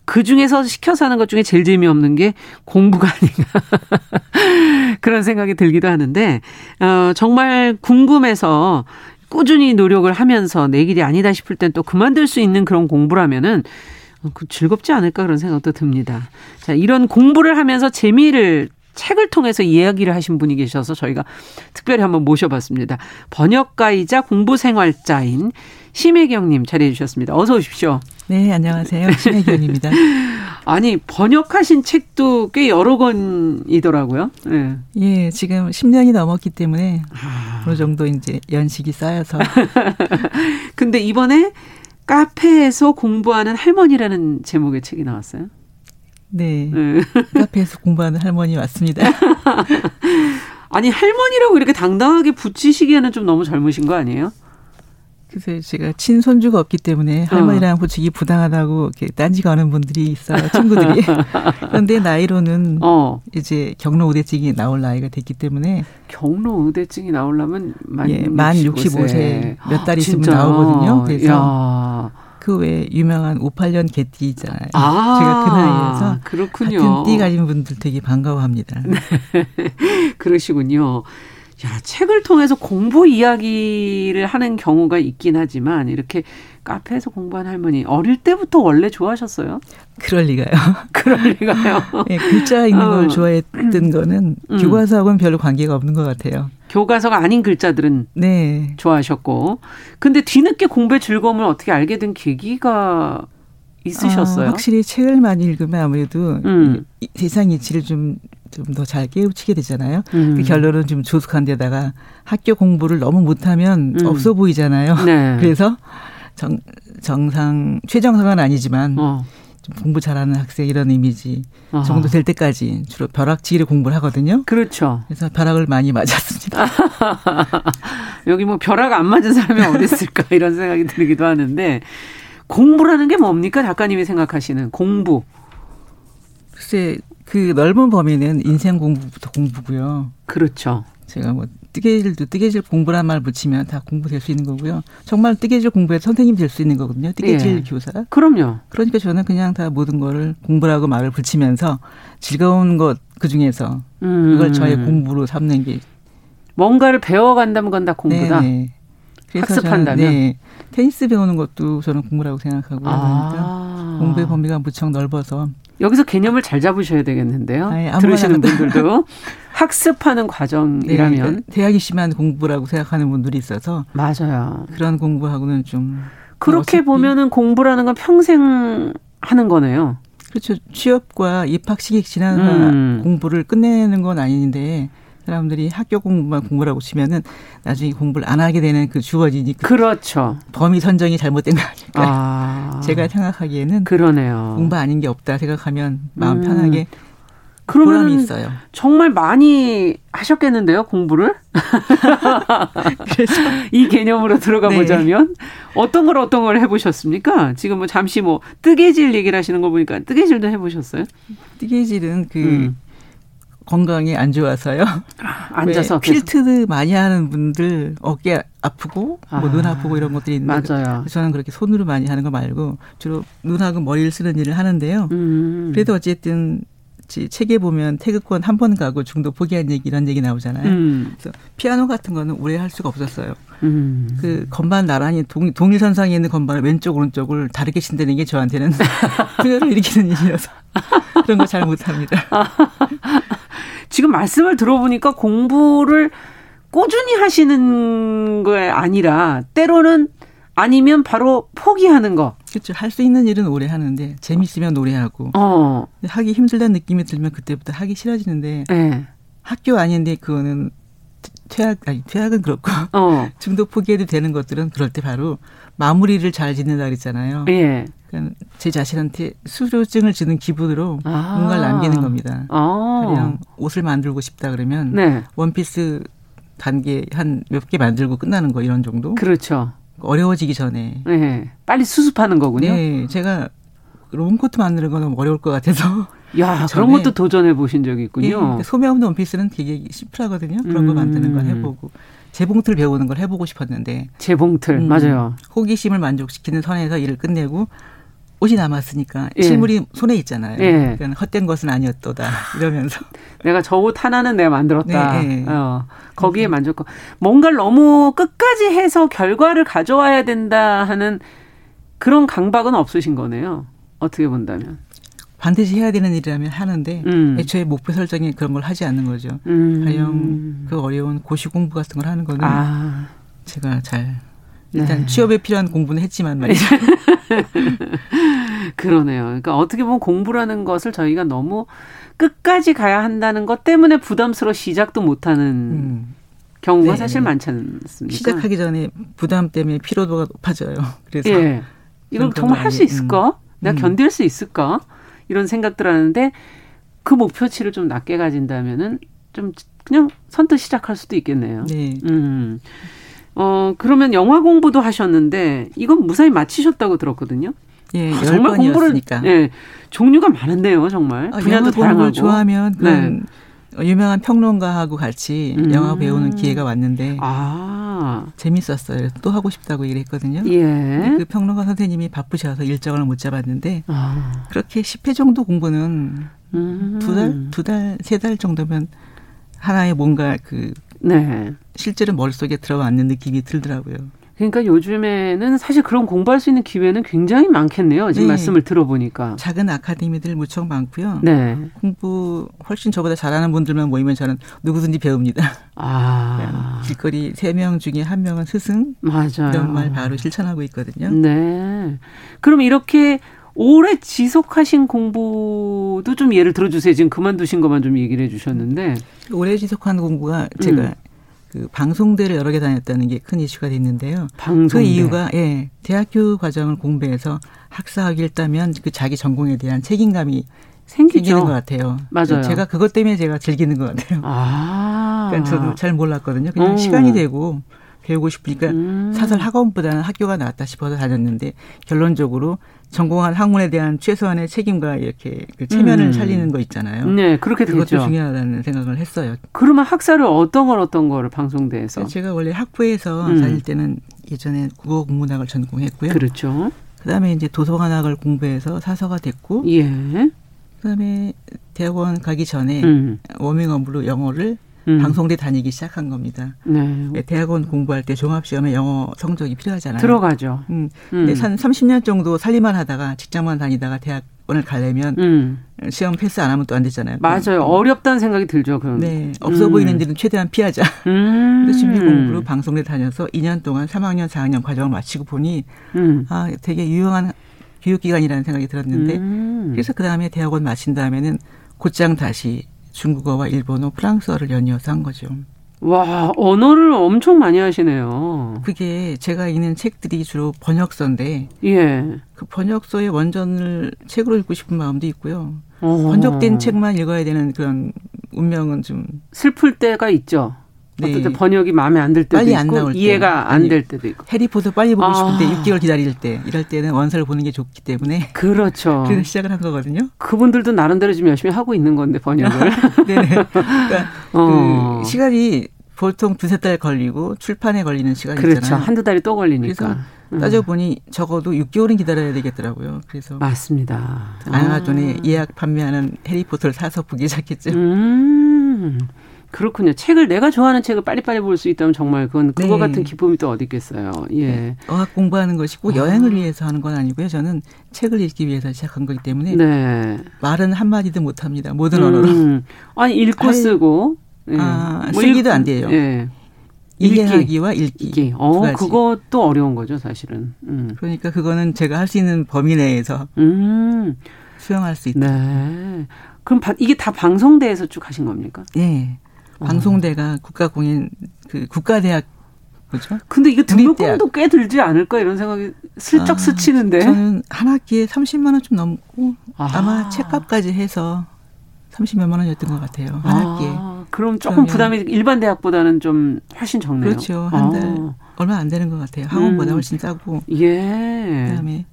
그 중에서 시켜서 하는 것 중에 제일 재미없는 게 공부가 아닌가. 그런 생각이 들기도 하는데, 어, 정말 궁금해서 꾸준히 노력을 하면서 내 길이 아니다 싶을 땐 또 그만둘 수 있는 그런 공부라면은 어, 그 즐겁지 않을까 그런 생각도 듭니다. 자, 이런 공부를 하면서 재미를 책을 통해서 이야기를 하신 분이 계셔서 저희가 특별히 한번 모셔봤습니다. 번역가이자 공부생활자인 심혜경님 자리해 주셨습니다. 어서 오십시오. 네, 안녕하세요. 심혜경입니다. 아니, 번역하신 책도 꽤 여러 권이더라고요. 네. 예, 지금 10년이 넘었기 때문에 아. 어느 정도 이제 연식이 쌓여서. 근데 이번에 카페에서 공부하는 할머니라는 제목의 책이 나왔어요. 네. 네. 카페에서 공부하는 할머니 맞습니다. 아니 할머니라고 이렇게 당당하게 붙이시기에는 좀 너무 젊으신 거 아니에요? 글쎄 제가 친손주가 없기 때문에 할머니랑 어. 붙이기 부당하다고 이렇게 딴지가 하는 분들이 있어요 친구들이 그런데 나이로는 어. 이제 경로 우대증이 나올 나이가 됐기 때문에 경로 우대증이 나오려면 만, 예, 만 65세 몇달 있으면 나오거든요 그래서 야. 그외 유명한 58년 개띠 있잖아요. 아, 제가 그 나이에서 그렇군요. 같은 띠 가진 분들 되게 반가워합니다. 네. 그러시군요. 야, 책을 통해서 공부 이야기를 하는 경우가 있긴 하지만 이렇게 카페에서 공부한 할머니 어릴 때부터 원래 좋아하셨어요? 그럴 리가요. 그럴 리가요. 네, 글자 읽는 걸 어. 좋아했던 거는 음. 교과서하고는 별로 관계가 없는 것 같아요. 교과서가 아닌 글자들은 네. 좋아하셨고 근데 뒤늦게 공부의 즐거움을 어떻게 알게 된 계기가 있으셨어요? 아, 확실히 책을 많이 읽으면 아무래도 음. 세상 이치를 좀 좀 더 잘 깨우치게 되잖아요. 음. 그 결론은 좀 조숙한 데다가 학교 공부를 너무 못하면 음. 없어 보이잖아요. 네. 그래서 정, 정상 최정상은 아니지만 어. 좀 공부 잘하는 학생 이런 이미지 아하. 정도 될 때까지 주로 벼락치기를 공부를 하거든요. 그렇죠. 그래서 벼락을 많이 맞았습니다. 여기 뭐 벼락 안 맞은 사람이 어디 있을까 이런 생각이 들기도 하는데 공부라는 게 뭡니까 작가님이 생각하시는 공부? 글쎄 그 넓은 범위는 인생 공부부터 공부고요. 그렇죠. 제가 뭐 뜨개질도 뜨개질 공부란 말 붙이면 다 공부될 수 있는 거고요. 정말 뜨개질 공부에 선생님 될 수 있는 거거든요. 뜨개질 예. 교사. 그럼요. 그러니까 저는 그냥 다 모든 거를 공부라고 말을 붙이면서 즐거운 것 그 중에서 음. 그걸 저의 공부로 삼는 게 뭔가를 배워간다면 건 다 공부다. 네네. 학습한다면. 네. 테니스 배우는 것도 저는 공부라고 생각하고 아. 그러니까 공부의 범위가 무척 넓어서 여기서 개념을 잘 잡으셔야 되겠는데요. 아니, 들으시는 분들도 학습하는 과정이라면 네, 대학이 심한 공부라고 생각하는 분들이 있어서 맞아요. 그런 공부하고는 좀 그렇게 보면은 공부라는 건 평생 하는 거네요. 그렇죠. 취업과 입학 시기 지난 음. 공부를 끝내는 건 아닌데 사람들이 학교 공부만 공부라고 치면은 나중에 공부를 안 하게 되는 그 주어지니 그렇죠. 범위 선정이 잘못된 거 아닐까? 아. 제가 생각하기에는 그러네요. 공부 아닌 게 없다 생각하면 마음 음. 편하게 그러면 있어요. 정말 많이 하셨겠는데요, 공부를? 그래서 이 개념으로 들어가 네. 보자면 어떤 걸 어떤 걸 해보셨습니까? 지금 뭐 잠시 뭐 뜨개질 얘기를 하시는 거 보니까 뜨개질도 해보셨어요? 뜨개질은 그 음. 건강이 안 좋아서요. 아, 앉아서 필트 많이 하는 분들 어깨 아프고 아, 뭐눈 아프고 이런 것들이 있는데 맞아요. 저는 그렇게 손으로 많이 하는 거 말고 주로 눈하고 머리를 쓰는 일을 하는데요. 음. 그래도 어쨌든 책에 보면 태극권 한 번 가고 중도 포기한 얘기 이런 얘기 나오잖아요. 음. 그래서 피아노 같은 거는 오래 할 수가 없었어요. 음. 그 건반 나란히 동, 동일선상에 있는 건반을 왼쪽 오른쪽을 다르게 친다는 게 저한테는 분열을 일으키는 일이어서 그런 거 잘 못합니다. 지금 말씀을 들어보니까 공부를 꾸준히 하시는 거에 아니라 때로는 아니면 바로 포기하는 거. 그렇죠. 할 수 있는 일은 오래 하는데 재밌으면 오래 하고 어. 하기 힘들다는 느낌이 들면 그때부터 하기 싫어지는데 네. 학교 아닌데 그거는 퇴학 아니 퇴학은 그렇고 어. 중도 포기해도 되는 것들은 그럴 때 바로 마무리를 잘 짓는다 그랬잖아요. 예. 그러니까 제 자신한테 수료증을 주는 기분으로 아. 뭔가를 남기는 겁니다. 아. 그냥 옷을 만들고 싶다 그러면 네. 원피스 단계 한 몇 개 만들고 끝나는 거 이런 정도. 그렇죠. 어려워지기 전에. 네. 빨리 수습하는 거군요. 네. 제가 롱코트 만드는 건 어려울 것 같아서. 야, 그런 것도 도전해 보신 적이 있군요. 예, 소매 없는 원피스는 되게 심플하거든요. 그런 음. 거 만드는 걸 해보고. 재봉틀 배우는 걸 해보고 싶었는데. 재봉틀, 음, 맞아요. 호기심을 만족시키는 선에서 일을 끝내고 옷이 남았으니까 예. 실물이 손에 있잖아요. 예. 그러니까 헛된 것은 아니었도다 이러면서 내가 저 옷 하나는 내가 만들었다. 네, 네. 어, 거기에 만족감. 뭔가를 너무 끝까지 해서 결과를 가져와야 된다 하는 그런 강박은 없으신 거네요. 어떻게 본다면. 반드시 해야 되는 일이라면 하는데 음. 애초에 목표 설정에 그런 걸 하지 않는 거죠. 음. 가령 그 어려운 고시 공부 같은 걸 하는 거는 아. 제가 잘 일단 네. 취업에 필요한 공부는 했지만 말이죠. 그러네요. 그러니까 어떻게 보면 공부라는 것을 저희가 너무 끝까지 가야 한다는 것 때문에 부담스러워 시작도 못하는 음. 경우가 네. 사실 많지 않습니까? 시작하기 전에 부담 때문에 피로도가 높아져요. 그래서 예. 이걸 정말 할 수 있을까? 음. 내가 음. 견딜 수 있을까? 이런 생각들 하는데 그 목표치를 좀 낮게 가진다면은 좀 그냥 선뜻 시작할 수도 있겠네요. 네. 음. 어, 그러면 영화 공부도 하셨는데 이건 무사히 마치셨다고 들었거든요. 예, 아, 정말 공부를 예, 종류가 많은데요, 정말. 아, 분야도 다양하고. 좋아하면 네. 유명한 평론가하고 같이 음. 영화 배우는 기회가 왔는데 아. 재밌었어요. 또 하고 싶다고 얘기했거든요. 예. 그 평론가 선생님이 바쁘셔서 일정을 못 잡았는데 아. 그렇게 10회 정도 공부는 음. 두 달, 두 달, 세 달 정도면 하나의 뭔가 그 네. 실제로 머릿속에 들어맞는 느낌이 들더라고요. 그러니까 요즘에는 사실 그런 공부할 수 있는 기회는 굉장히 많겠네요. 지금 네. 말씀을 들어보니까. 작은 아카데미들 무척 많고요. 네. 공부 훨씬 저보다 잘하는 분들만 모이면 저는 누구든지 배웁니다. 아. 길거리 세 명 중에 한 명은 스승. 맞아요. 이런 말 바로 실천하고 있거든요. 네. 그럼 이렇게 오래 지속하신 공부도 좀 예를 들어주세요. 지금 그만두신 것만 좀 얘기를 해주셨는데. 오래 지속한 공부가 제가 음. 그 방송대를 여러 개 다녔다는 게 큰 이슈가 됐는데요. 방송대. 그 이유가 예 대학교 과정을 공부해서 학사학위를 따면 그 자기 전공에 대한 책임감이 생기죠. 생기는 것 같아요. 맞아요. 제가 그것 때문에 제가 즐기는 것 같아요. 아. 그러니까 저도 잘 몰랐거든요. 그냥 오. 시간이 되고 배우고 싶으니까 음. 사설 학원보다는 학교가 낫다 싶어서 다녔는데 결론적으로 전공한 학문에 대한 최소한의 책임과 이렇게 그 체면을 음. 살리는 거 있잖아요. 네, 그렇게 되죠. 그것도 중요하다는 생각을 했어요. 그러면 학사를 어떤 걸 어떤 거를 방송대에서? 제가 원래 학부에서 음. 다닐 때는 예전에 국어 국문학을 전공했고요. 그렇죠. 그다음에 이제 도서관학을 공부해서 사서가 됐고, 예. 그다음에 대학원 가기 전에 음. 워밍업으로 영어를 음. 방송대 다니기 시작한 겁니다. 네. 네 대학원 공부할 때 종합시험에 영어 성적이 필요하잖아요. 들어가죠. 음. 음. 근데 한 30년 정도 살림만 하다가 직장만 다니다가 대학원을 가려면 음. 시험 패스 안 하면 또 안 되잖아요. 맞아요. 음. 어렵다는 생각이 들죠. 그럼. 네. 없어 음. 보이는 일은 최대한 피하자. 음. 준비 공부로 방송대 다녀서 2년 동안 3학년, 4학년 과정을 마치고 보니 음. 아, 되게 유용한 교육기관이라는 생각이 들었는데 음. 그래서 그 다음에 대학원 마친 다음에는 곧장 다시 중국어와 일본어, 프랑스어를 연이어서 한 거죠. 와, 언어를 엄청 많이 하시네요. 그게 제가 읽는 책들이 주로 번역서인데, 예. 그 번역서의 원전을 책으로 읽고 싶은 마음도 있고요. 어. 번역된 책만 읽어야 되는 그런 운명은 좀 슬플 때가 있죠. 네. 어떨 때 번역이 마음에 안 들 때도 빨리 안 나올 이해가 안 될 때도 있고 해리포터 빨리 보고 아. 싶은데 6개월 기다릴 때 이럴 때는 원서를 보는 게 좋기 때문에 그렇죠. 그래서 시작을 한 거거든요. 그분들도 나름대로 좀 열심히 하고 있는 건데 번역을. 네. 그러니까 어. 그 시간이 보통 두세 달 걸리고 출판에 걸리는 시간이 그렇죠. 있잖아요. 한두 달이 또 걸리니까. 음. 따져보니 적어도 6개월은 기다려야 되겠더라고요. 그래서 맞습니다. 아마존에 아. 예약 판매하는 해리포터를 사서 보기 시작했죠. 음. 그렇군요. 책을 내가 좋아하는 책을 빨리빨리 볼 수 있다면 정말 그건 그거 네. 같은 기쁨이 또 어디 있겠어요. 예. 네. 어학 공부하는 것이 꼭 아. 여행을 위해서 하는 건 아니고요. 저는 책을 읽기 위해서 시작한 거기 때문에 네. 말은 한 마디도 못 합니다. 모든 음. 언어로. 아니 읽고 할, 쓰고 예. 아, 뭐 쓰기도 읽, 안 돼요. 예. 이해하기와 읽기. 읽기. 어, 그것도 어려운 거죠, 사실은. 음. 그러니까 그거는 제가 할 수 있는 범위 내에서 음. 수용할 수 있다. 네. 그럼 이게 다 방송대에서 쭉 하신 겁니까? 네. 방송대가 국가공인 그 국가대학 그죠? 근데 이게 등록금도 꽤 들지 않을까 이런 생각이 슬쩍 아, 스치는데. 저는 한 학기에 30만 원 좀 넘고 아. 마 책값까지 해서 30몇만 원이었던 것 같아요. 한 아, 학기에. 그럼 조금 부담이 일반 대학보다는 좀 훨씬 적네요. 그렇죠. 한 달. 아. 얼마 안 되는 것 같아요. 학원보다 음. 훨씬 싸고. 예. 그다음에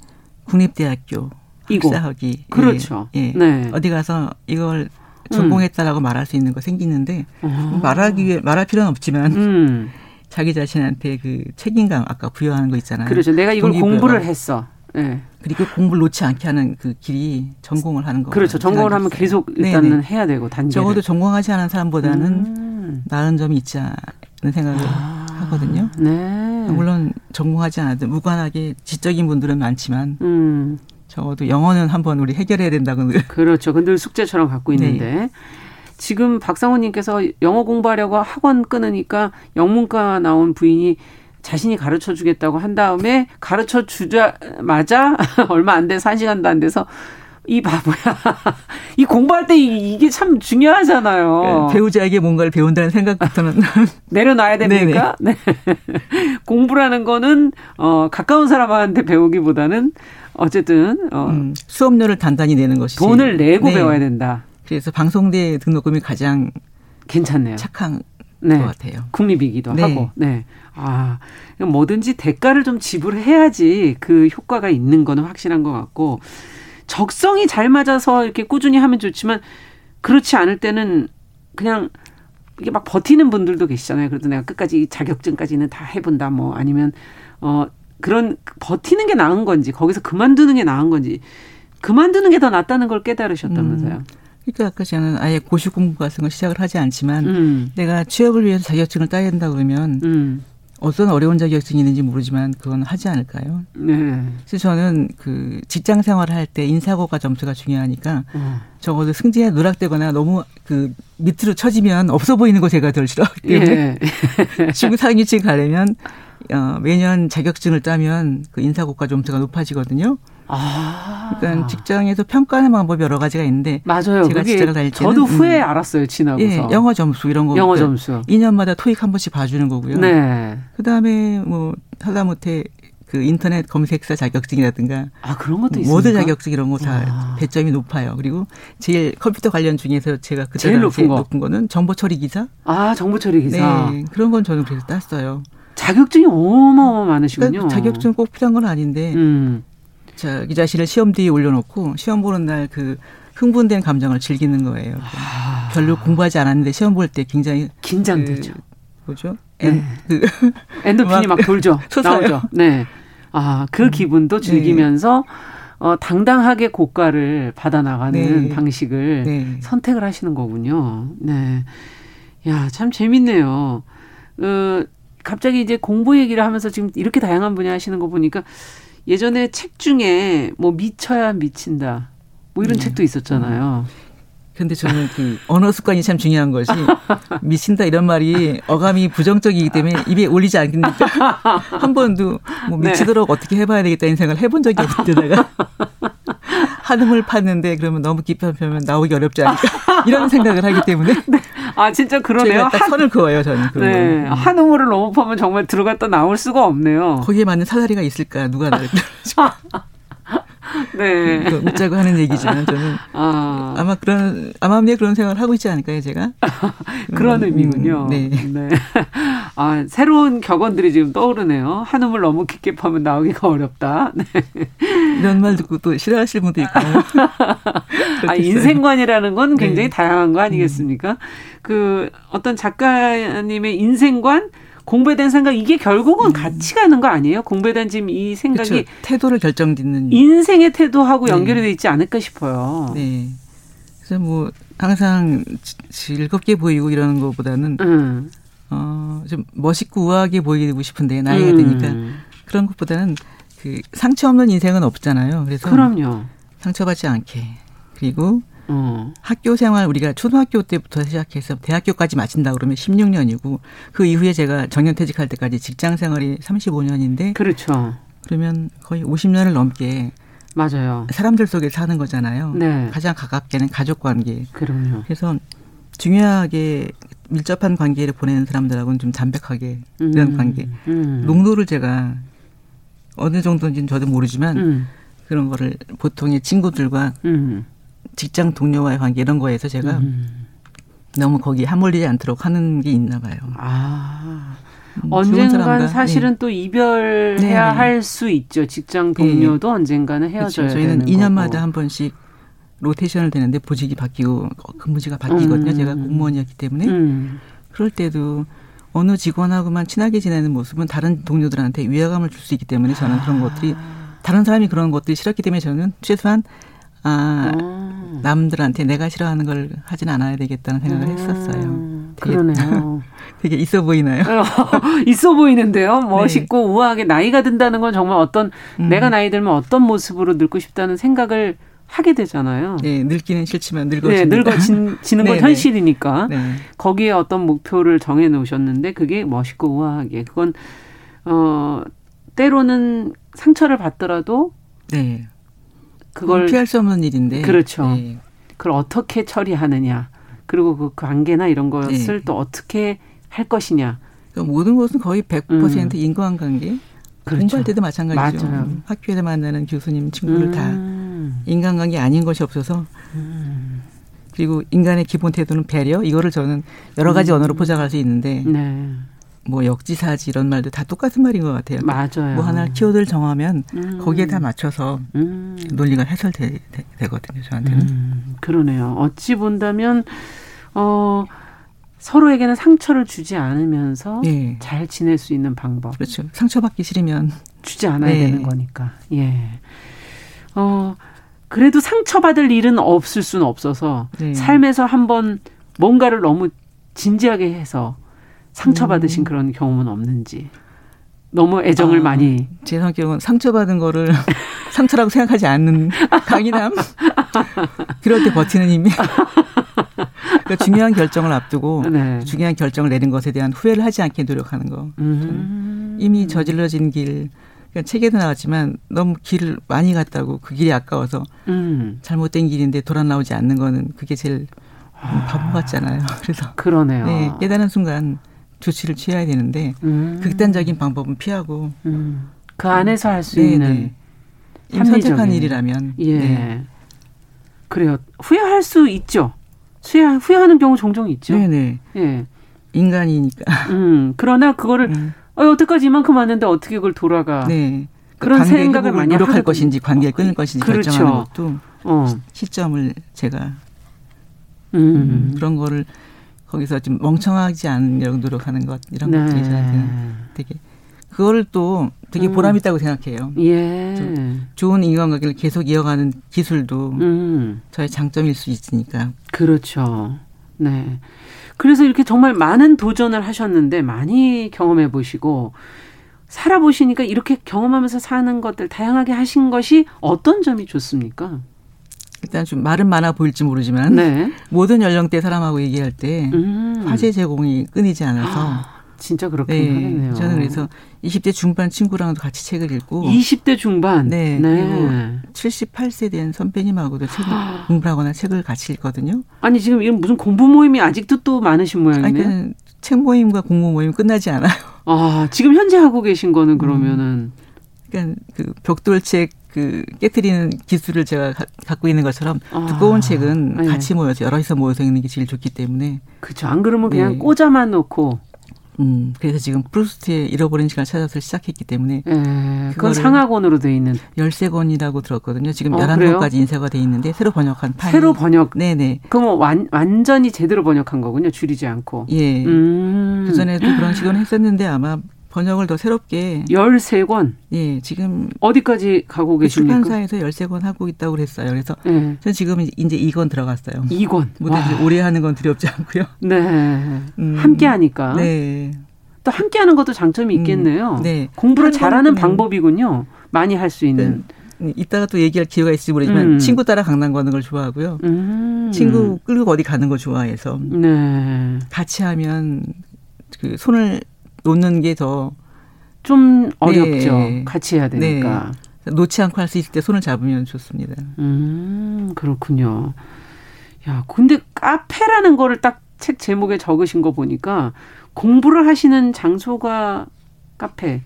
국립대학교 입사하기. 그렇죠. 예. 예. 네. 어디 가서 이걸 전공했다라고 음. 말할 수 있는 거 생기는데 아. 말하기 위해 말할 필요는 없지만 음. 자기 자신한테 그 책임감 아까 부여하는 거 있잖아요. 그렇죠. 내가 이걸 공부를 했어. 네. 그리고 공부를 놓지 않게 하는 그 길이 전공을 하는 거. 그렇죠. 전공을 하면 계속 일단은 네네. 해야 되고 단계. 적어도 전공하지 않은 사람보다는 음. 나은 점이 있지 않는 생각을 아. 하거든요. 네. 물론 전공하지 않아도 무관하게 지적인 분들은 많지만 음. 적어도 영어는 한번 우리 해결해야 된다고 늘. 그렇죠. 근데 숙제처럼 갖고 있는데. 네. 지금 박상호님께서 영어 공부하려고 학원 끊으니까 영문과 나온 부인이 자신이 가르쳐 주겠다고 한 다음에 가르쳐 주자마자 얼마 안 돼서 한 시간도 안 돼서 이 바보야. 이 공부할 때 이게 참 중요하잖아요. 네, 배우자에게 뭔가를 배운다는 생각부터는 내려놔야 됩니까? 네. 공부라는 거는 어 가까운 사람한테 배우기보다는 어쨌든 어 음, 수업료를 단단히 내는 것이 돈을 내고 네. 배워야 된다. 그래서 방송대 등록금이 가장 괜찮네요. 착한 네. 것 같아요. 국립이기도 네. 하고. 네. 아, 뭐든지 대가를 좀 지불해야지 그 효과가 있는 거는 확실한 것 같고 적성이 잘 맞아서 이렇게 꾸준히 하면 좋지만 그렇지 않을 때는 그냥 이게 막 버티는 분들도 계시잖아요. 그래도 내가 끝까지 자격증까지는 다 해본다. 뭐 아니면 어 그런 버티는 게 나은 건지 거기서 그만두는 게 나은 건지 그만두는 게 더 낫다는 걸 깨달으셨다면서요. 음. 그러니까 아까 저는 아예 고시 공부 같은 걸 시작을 하지 않지만 음. 내가 취업을 위해서 자격증을 따야 된다 그러면 음. 어떤 어려운 자격증이 있는지 모르지만 그건 하지 않을까요? 네. 그래서 저는 그 직장 생활을 할 때 인사고가 점수가 중요하니까 어. 적어도 승진에 누락되거나 너무 그 밑으로 처지면 없어 보이는 거 제가 덜 싫어하기 때문에 예. 중상위층 가려면 어, 매년 자격증을 따면 그 인사고가 점수가 높아지거든요. 아. 그러니까 직장에서 평가하는 방법이 여러 가지가 있는데 맞아요. 제가 직장을 다닐 때는 저도 후에 음, 알았어요. 지나고서. 예, 영어 점수 이런 거. 영어 점수. 2년마다 토익 한 번씩 봐주는 거고요. 네. 그다음에 뭐 하다못해 그 인터넷 검색사 자격증이라든가 아 그런 것도 있습니까? 모드 자격증 이런 거다 아. 배점이 높아요. 그리고 제일 컴퓨터 관련 중에서 제가 그때 제일 높은 거 높은 거는 정보 처리 기사. 아 정보 처리 기사. 네 그런 건 저는 그래서 땄어요. 자격증이 어마어마 많으시군요. 그러니까 자격증 꼭 필요한 건 아닌데 음. 자기 자신을 시험 뒤에 올려놓고 시험 보는 날 그 흥분된 감정을 즐기는 거예요. 아. 별로 공부하지 않았는데 시험 볼 때 굉장히 긴장되죠. 그, 뭐죠? 엔, 네. 그 엔도핀이 막 돌죠. 나오죠. 네. 아, 그 음. 기분도 네. 즐기면서 네. 어, 당당하게 고가를 받아 나가는 네. 방식을 네. 선택을 하시는 거군요. 네. 야, 참 재밌네요. 어, 갑자기 이제 공부 얘기를 하면서 지금 이렇게 다양한 분야 하시는 거 보니까 예전에 책 중에 뭐 미쳐야 미친다. 뭐 이런 네. 책도 있었잖아요. 근데 저는 그 언어 습관이 참 중요한 것이 미친다 이런 말이 어감이 부정적이기 때문에 입에 올리지 않으니까 한 번도 뭐 네. 미치도록 네. 어떻게 해봐야 되겠다는 생각을 해본 적이 없는데다가 한음을 팠는데 그러면 너무 깊은 표면 나오기 어렵지 않을까 이런 생각을 하기 때문에 네. 아 진짜 그러네요. 딱 선을 그어요 저는. 네. 한음을 너무 파면 정말 들어갔다 나올 수가 없네요. 거기에 맞는 사다리가 있을까 누가 나를 네. 그 웃자고 하는 얘기지만 저는 아. 아마 그런 아마미에 그런 생각을 하고 있지 않을까요, 제가? 그런 음, 의미군요. 네. 네. 아, 새로운 격언들이 지금 떠오르네요. 한음을 너무 깊게 파면 나오기가 어렵다. 네. 이런 말 듣고 또 싫어하실 분도 있고. 아, 인생관이라는 건 굉장히 네. 다양한 거 아니겠습니까? 음. 그 어떤 작가님의 인생관 공부에 대한 생각 이게 결국은 음. 같이 가는 거 아니에요? 공부에 대한 지금 이 생각이 그렇죠. 태도를 결정짓는 인생의 태도하고 네. 연결이 돼 있지 않을까 싶어요. 네. 그래서 뭐 항상 즐겁게 보이고 이러는 것보다는 음. 어좀 멋있고 우아하게 보이고 싶은데 나이가 음. 되니까 그런 것보다는 그 상처 없는 인생은 없잖아요. 그래서 그럼요. 상처받지 않게 그리고 어. 학교 생활 우리가 초등학교 때부터 시작해서 대학교까지 마친다 그러면 16년이고 그 이후에 제가 정년 퇴직할 때까지 직장 생활이 35년인데 그렇죠. 그러면 거의 50년을 넘게 맞아요. 사람들 속에 사는 거잖아요. 네. 가장 가깝게는 가족 관계. 그럼요. 그래서 중요하게 밀접한 관계를 보내는 사람들하고는 좀 담백하게 음. 이런 관계. 음. 농도를 제가 어느 정도인지는 저도 모르지만 음. 그런 거를 보통의 친구들과 음. 직장 동료와의 관계 이런 거에서 제가 음. 너무 거기 함몰리지 않도록 하는 게 있나 봐요. 아. 음, 언젠간 사실은 네. 또 이별해야 네. 할수 있죠. 직장 동료도 네. 언젠가는 헤어져야 그렇죠. 저희는 되는 2년마다 한 번씩 로테이션을 되는데 보직이 바뀌고 근무지가 바뀌거든요. 음. 제가 공무원이었기 때문에 음. 그럴 때도 어느 직원하고만 친하게 지내는 모습은 다른 동료들한테 위화감을 줄 수 있기 때문에 저는 아. 그런 것들이 다른 사람이 그런 것들이 싫었기 때문에 저는 최소한 아, 아. 남들한테 내가 싫어하는 걸 하진 않아야 되겠다는 생각을 음. 했었어요. 되게, 그러네요. 되게 있어 보이나요? 있어 보이는데요. 멋있고 네. 우아하게 나이가 든다는 건 정말 어떤 음. 내가 나이 들면 어떤 모습으로 늙고 싶다는 생각을 하게 되잖아요. 네, 늙기는 싫지만 늙어지는 네, 늙어지는 건 네, 네. 현실이니까 네. 거기에 어떤 목표를 정해 놓으셨는데 그게 멋있고 우아하게 그건 어 때로는 상처를 받더라도 네. 그걸 피할 수 없는 일인데 그렇죠. 네. 그걸 어떻게 처리하느냐 그리고 그 관계나 이런 것을 네. 또 어떻게 할 것이냐. 그러니까 모든 것은 거의 100% 음. 인간관계. 그렇죠. 공부할 때도 마찬가지죠. 맞아요. 학교에서 만나는 교수님 친구들 음. 다 인간관계 아닌 것이 없어서 음. 그리고 인간의 기본 태도는 배려 이거를 저는 여러 가지 음. 언어로 포장할 수 있는데 네. 뭐 역지사지 이런 말도 다 똑같은 말인 것 같아요. 맞아요. 뭐 하나 키워드를 정하면 음. 거기에 다 맞춰서 음. 논리가 해설되거든요. 저한테는. 음. 그러네요. 어찌 본다면 어 서로에게는 상처를 주지 않으면서 네. 잘 지낼 수 있는 방법. 그렇죠. 상처받기 싫으면 주지 않아야 네. 되는 거니까. 예. 어 그래도 상처받을 일은 없을 수는 없어서 네. 삶에서 한번 뭔가를 너무 진지하게 해서 상처받으신 음. 그런 경험은 없는지. 너무 애정을 아, 많이. 제 성격은 상처받은 거를 상처라고 생각하지 않는 강인함. 그럴 때 버티는 힘이. 그러니까 중요한 결정을 앞두고 네. 중요한 결정을 내린 것에 대한 후회를 하지 않게 노력하는 거. 음. 이미 저질러진 길. 그러니까 책에도 나왔지만 너무 길을 많이 갔다고 그 길이 아까워서 음. 잘못된 길인데 돌아 나오지 않는 거는 그게 제일 바보 같잖아요. 그래서 그러네요. 네, 깨달은 순간 조치를 취해야 되는데 음. 극단적인 방법은 피하고 음. 그 안에서 할 수 있는 선택한 일이라면 예 네. 그래요 후회할 수 있죠 후회 후회하는 경우 종종 있죠 네네 예 인간이니까 음 그러나 그거를 음. 어, 여태까지 이만큼 왔는데 어떻게 그걸 돌아가 네 그런 생각을 많이 노력할 하거든요. 것인지 관계를 끊을 것인지 그렇죠. 결정하는 것도 어. 시점을 제가 음. 그런 거를 거기서 좀 멍청하지 않으려고 노력하는 것 이런 네. 것들이 저한테는 되게 그거를 또 되게 음. 보람 있다고 생각해요. 예. 좋은 인간관계를 계속 이어가는 기술도 음. 저의 장점일 수 있으니까. 그렇죠. 네. 그래서 이렇게 정말 많은 도전을 하셨는데 많이 경험해 보시고 살아보시니까 이렇게 경험하면서 사는 것들 다양하게 하신 것이 어떤 점이 좋습니까? 일단 좀 말은 많아 보일지 모르지만 네. 모든 연령대 사람하고 얘기할 때 음. 화제 제공이 끊이지 않아서 아, 진짜 그렇게 네. 하겠네요. 저는 그래서 20대 중반 친구랑도 같이 책을 읽고 20대 중반 네, 네. 그리고 78세 된 선배님하고도 책을 아. 공부를 하거나 책을 같이 읽거든요. 아니 지금 이런 무슨 공부 모임이 아직도 또 많으신 모양이네요. 아니, 책 모임과 공부 모임 끝나지 않아요. 아 지금 현재 하고 계신 거는 그러면은 음. 그러니까 그 벽돌책 그 깨뜨리는 기술을 제가 가, 갖고 있는 것처럼 아, 두꺼운 책은 네. 같이 모여서 여럿이서 모여서 읽는 게 제일 좋기 때문에 그렇죠. 안 그러면 그냥 네. 꽂아만 놓고 음, 그래서 지금 프루스트의 잃어버린 시간을 찾아서 시작했기 때문에. 예, 그건 상하권으로 돼 있는. 열세 권이라고 들었거든요. 지금 어, 11권까지 인쇄가 돼 있는데 새로 번역한 판. 새로 번역. 네 네. 그럼 완, 완전히 제대로 번역한 거군요. 줄이지 않고. 예. 음. 그 전에도 그런 시도는 했었는데 아마 번역을 더 새롭게 13권. 예, 지금 어디까지 가고 계십니까? 출판사에서 13권 하고 있다고 그랬어요. 그래서 네. 전 지금 이제 2권 들어갔어요. 2권. 뭐 오래 하는 건 두렵지 않고요. 네. 음, 함께 하니까. 네. 또 함께 하는 것도 장점이 음, 있겠네요. 음, 네. 공부를 잘하는 방법이군요. 많이 할 수 있는. 네. 이따가 또 얘기할 기회가 있을지 모르지만 음. 친구 따라 강남 가는 걸 좋아하고요. 음. 친구 끌고 어디 가는 거 좋아해서 네. 같이 하면 그 손을 놓는 게 더 좀 어렵죠. 네. 같이 해야 되니까. 네. 놓지 않고 할 수 있을 때 손을 잡으면 좋습니다. 음, 그렇군요. 야, 근데 카페라는 거를 딱 책 제목에 적으신 거 보니까 공부를 하시는 장소가 카페.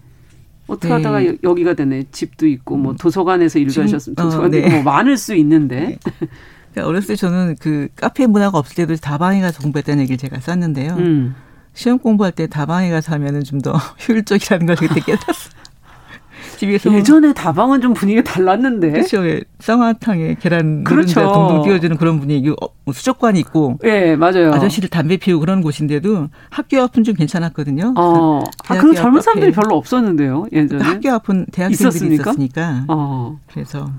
어떻게 네. 하다가 여기가 되네. 집도 있고 뭐 음. 도서관에서 일하셨으면 도서관 어, 네. 뭐 많을 수 있는데. 네. 그러니까 어렸을 때 저는 그 카페 문화가 없을 때도 다방에 가서 공부했다는 얘기를 제가 썼는데요. 음. 시험 공부할 때 다방에 가서 하면은 좀 더 효율적이라는 걸 그때 깨달았어요. 집에서 예전에 다방은 좀 분위기가 달랐는데. 그렇죠. 쌍화탕에 계란 그렇죠. 동동 띄워주는 그런 분위기. 어, 뭐 수족관이 있고. 예, 네, 맞아요. 아저씨들 담배 피우고 그런 곳인데도 학교 앞은 좀 괜찮았거든요. 어. 아, 그런 젊은 사람들이 별로 없었는데요. 예전에. 학교 앞은 대학생들이 있었습니까? 있었으니까. 어. 그래서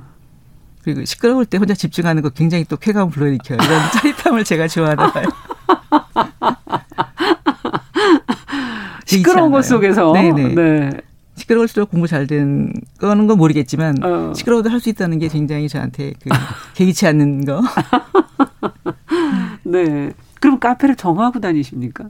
그리고 시끄러울 때 혼자 집중하는 거 굉장히 또 쾌감을 불러일으켜요. 이런 짜릿함을 제가 좋아하나 봐요. 시끄러운 곳 속에서. 네네. 네. 시끄러울수록 공부 잘 되는 거는 건 모르겠지만 어. 시끄러워도 할 수 있다는 게 굉장히 저한테 그 개의치 않는 거. 네. 그럼 카페를 정하고 다니십니까?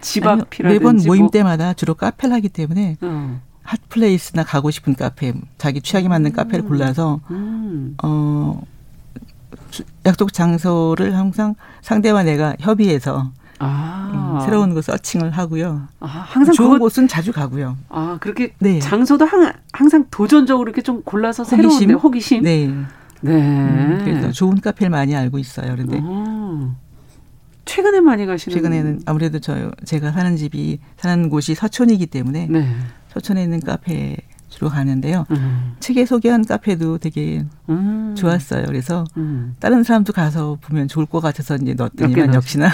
집 앞이라든지 매번 모임 뭐. 때마다 주로 카페를 하기 때문에 어. 핫플레이스나 가고 싶은 카페, 자기 취향에 맞는 음. 카페를 골라서 음. 어 약속 장소를 항상 상대와 내가 협의해서 아. 음, 새로운 거 서칭을 하고요. 아, 항상 좋은 그것, 곳은 자주 가고요. 아 그렇게 네. 장소도 항, 항상 도전적으로 이렇게 좀 골라서 호기심? 새로운 호기심. 네. 네. 음, 그래서 좋은 카페를 많이 알고 있어요. 그런데 아. 최근에 많이 가시는 최근에는 아무래도 저 제가 사는 집이 사는 곳이 서촌이기 때문에 네. 서촌에 있는 카페 주로 가는데요. 음. 책에 소개한 카페도 되게 음. 좋았어요. 그래서 음. 다른 사람도 가서 보면 좋을 것 같아서 이제 넣었더니만 역시나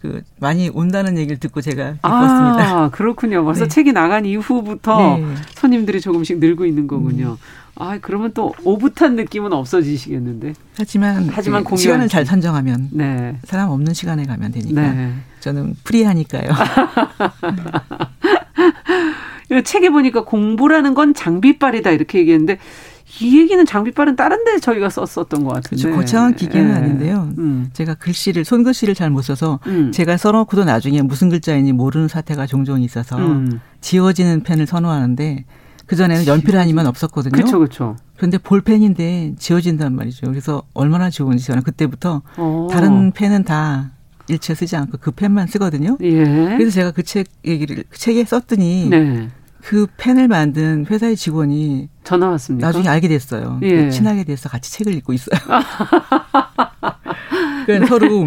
그 많이 온다는 얘기를 듣고 제가 기뻤습니다. 아, 그렇군요. 벌써 네. 책이 나간 이후부터 네. 손님들이 조금씩 늘고 있는 거군요. 음. 아, 그러면 또 오붓한 느낌은 없어지시겠는데. 하지만 하지만 그 시간을 잘 선정하면 네. 사람 없는 시간에 가면 되니까 네. 저는 프리하니까요. 책에 보니까 공부라는 건 장비빨이다 이렇게 얘기했는데 이 얘기는 장비빨은 다른 데 저희가 썼었던 것 같은데. 그렇죠. 거창한 기계는 예. 아닌데요. 음. 제가 글씨를 손글씨를 잘 못 써서 음. 제가 써놓고도 나중에 무슨 글자인지 모르는 사태가 종종 있어서 음. 지워지는 펜을 선호하는데 그 전에는 연필 아니면 없었거든요. 그렇죠, 그렇죠. 그런데 볼펜인데 지워진단 말이죠. 그래서 얼마나 좋은지 저는 그때부터 오. 어. 다른 펜은 다 일체 쓰지 않고 그 펜만 쓰거든요. 예. 그래서 제가 그 책 얘기를 그 책에 썼더니 네. 그 펜을 만든 회사의 직원이 전화 왔습니까? 나중에 알게 됐어요. 예. 친하게 돼서 같이 책을 읽고 있어요. 그러니까 서로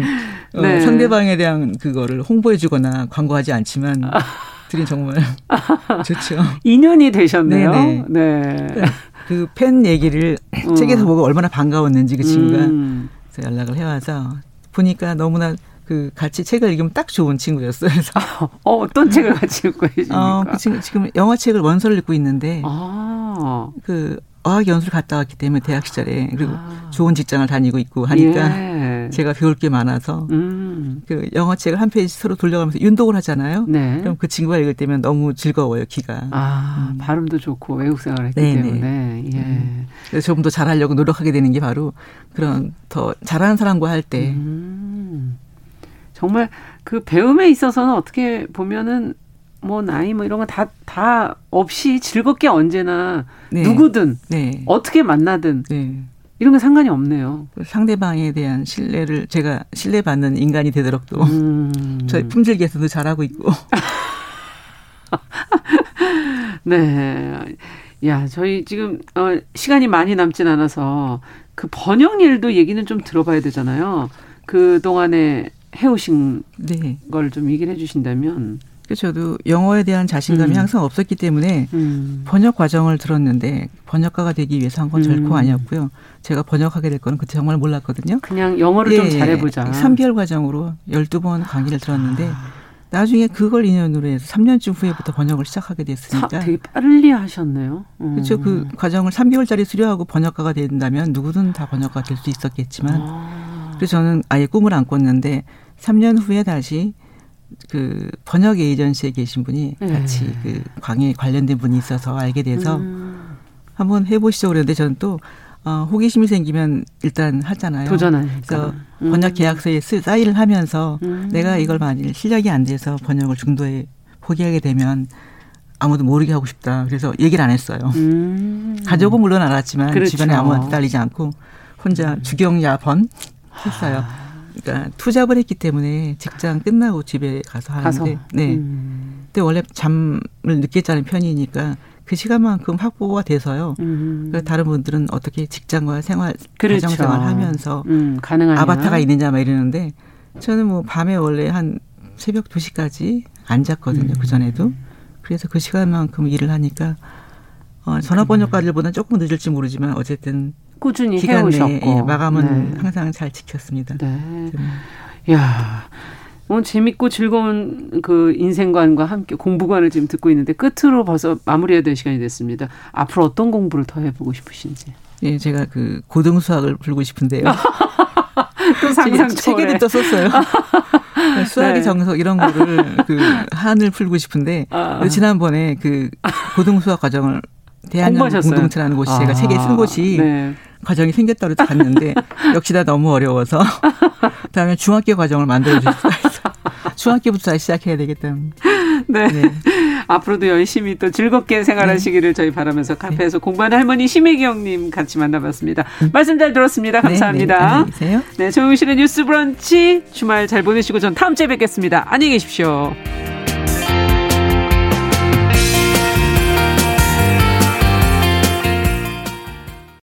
어, 네. 어, 상대방에 대한 그거를 홍보해주거나 광고하지 않지만 둘이 정말 좋죠. 인연이 되셨네요. 네네. 네. 그펜 얘기를 어. 책에서 보고 얼마나 반가웠는지 그 친구가 음. 연락을 해와서 보니까 너무나 그 같이 책을 읽으면 딱 좋은 친구였어요. 그래서 어, 어떤 책을 같이 읽고 계십니까? 어, 그 지금, 지금 영어 책을 원서를 읽고 있는데 아. 그 어학 연수를 갔다 왔기 때문에 대학 시절에 그리고 아. 좋은 직장을 다니고 있고 하니까 예. 제가 배울 게 많아서 음. 그 영어 책을 한 페이지 서로 돌려가면서 윤독을 하잖아요. 네. 그럼 그 친구가 읽을 때면 너무 즐거워요 귀가. 아 음. 발음도 좋고 외국 생활을 했기 네네. 때문에. 예. 음. 그래서 조금 더 잘하려고 노력하게 되는 게 바로 그런 더 잘하는 사람과 할 때. 음. 정말 그 배움에 있어서는 어떻게 보면은 뭐 나이 뭐 이런 거다다 없이 즐겁게 언제나 네. 누구든 네. 어떻게 만나든 네. 이런 건 상관이 없네요. 상대방에 대한 신뢰를 제가 신뢰받는 인간이 되도록 또 음. 저희 품질 개선도 잘하고 있고. 네. 야, 저희 지금 어 시간이 많이 남진 않아서 그 번역 일도 얘기는 좀 들어봐야 되잖아요. 그 동안에 해오신 네. 걸 좀 얘기를 해주신다면. 저도 영어에 대한 자신감이 음. 항상 없었기 때문에 음. 번역 과정을 들었는데 번역가가 되기 위해서 한건 결코 음. 아니었고요. 제가 번역하게 될 거는 그때 정말 몰랐거든요. 그냥 영어를 예, 좀 잘해보자. 3개월 과정으로 12번 강의를 들었는데 아. 나중에 그걸 인연으로 해서 3년쯤 후에부터 번역을 시작하게 됐으니까. 사, 되게 빨리 하셨네요. 음. 그렇죠. 그 과정을 3개월짜리 수료하고 번역가가 된다면 누구든 다 번역가 될 수 있었겠지만. 아. 그래서 저는 아예 꿈을 안 꿨는데 3년 후에 다시 그 번역 에이전시에 계신 분이 네. 같이 그 광에 관련된 분이 있어서 알게 돼서 음. 한번 해보시죠 그랬는데 저는 또 어, 호기심이 생기면 일단 하잖아요. 도전하니까. 그래서 음. 번역 계약서에 쓰, 사인을 하면서 음. 내가 이걸 만일 실력이 안 돼서 번역을 중도에 포기하게 되면 아무도 모르게 하고 싶다. 그래서 얘기를 안 했어요. 음. 가족은 물론 알았지만 그렇죠. 주변에 아무한테 딸리지 않고 혼자 음. 주경야번 했어요. 아. 그러니까 투잡을 했기 때문에 직장 끝나고 집에 가서 하는데 가서. 네. 음. 근데 원래 잠을 늦게 자는 편이니까 그 시간만큼 확보가 돼서요. 음. 그 다른 분들은 어떻게 직장과 생활, 그렇죠. 가정 생활 하면서 음, 가능하냐. 아바타가 있느냐 막 이러는데 저는 뭐 밤에 원래 한 새벽 2시까지 안 잤거든요. 음. 그 전에도. 그래서 그 시간만큼 일을 하니까 어, 전화번호까지보다 조금 늦을지 모르지만 어쨌든 꾸준히 해오셨고 예, 마감은 네. 항상 잘 지켰습니다. 네. 야. 어, 재밌고 즐거운 그 인생관과 함께 공부관을 지금 듣고 있는데 끝으로 벌써 마무리해야 될 시간이 됐습니다. 앞으로 어떤 공부를 더 해보고 싶으신지. 예, 제가 그 고등 수학을 풀고 싶은데요. 또 상상 책에도 또 썼어요. 수학의 네. 정석 이런 거를 그 한을 풀고 싶은데 아. 지난번에 그 고등 수학 과정을 대한민국 공동체라는 곳이 아. 제가 책에 쓴 곳이 네. 과정이 생겼다고 갔는데 역시 다 너무 어려워서 다음에 중학교 과정을 만들어 있어. 중학교부터 시작해야 되겠다. 네. 네. 앞으로도 열심히 또 즐겁게 생활하시기를 네. 저희 바라면서 카페에서 네. 공부하는 할머니 심혜경님 같이 만나봤습니다. 말씀 잘 들었습니다. 네, 감사합니다. 네, 네, 네 정용실의 뉴스 브런치 주말 잘 보내시고 전 다음 주에 뵙겠습니다. 안녕히 계십시오.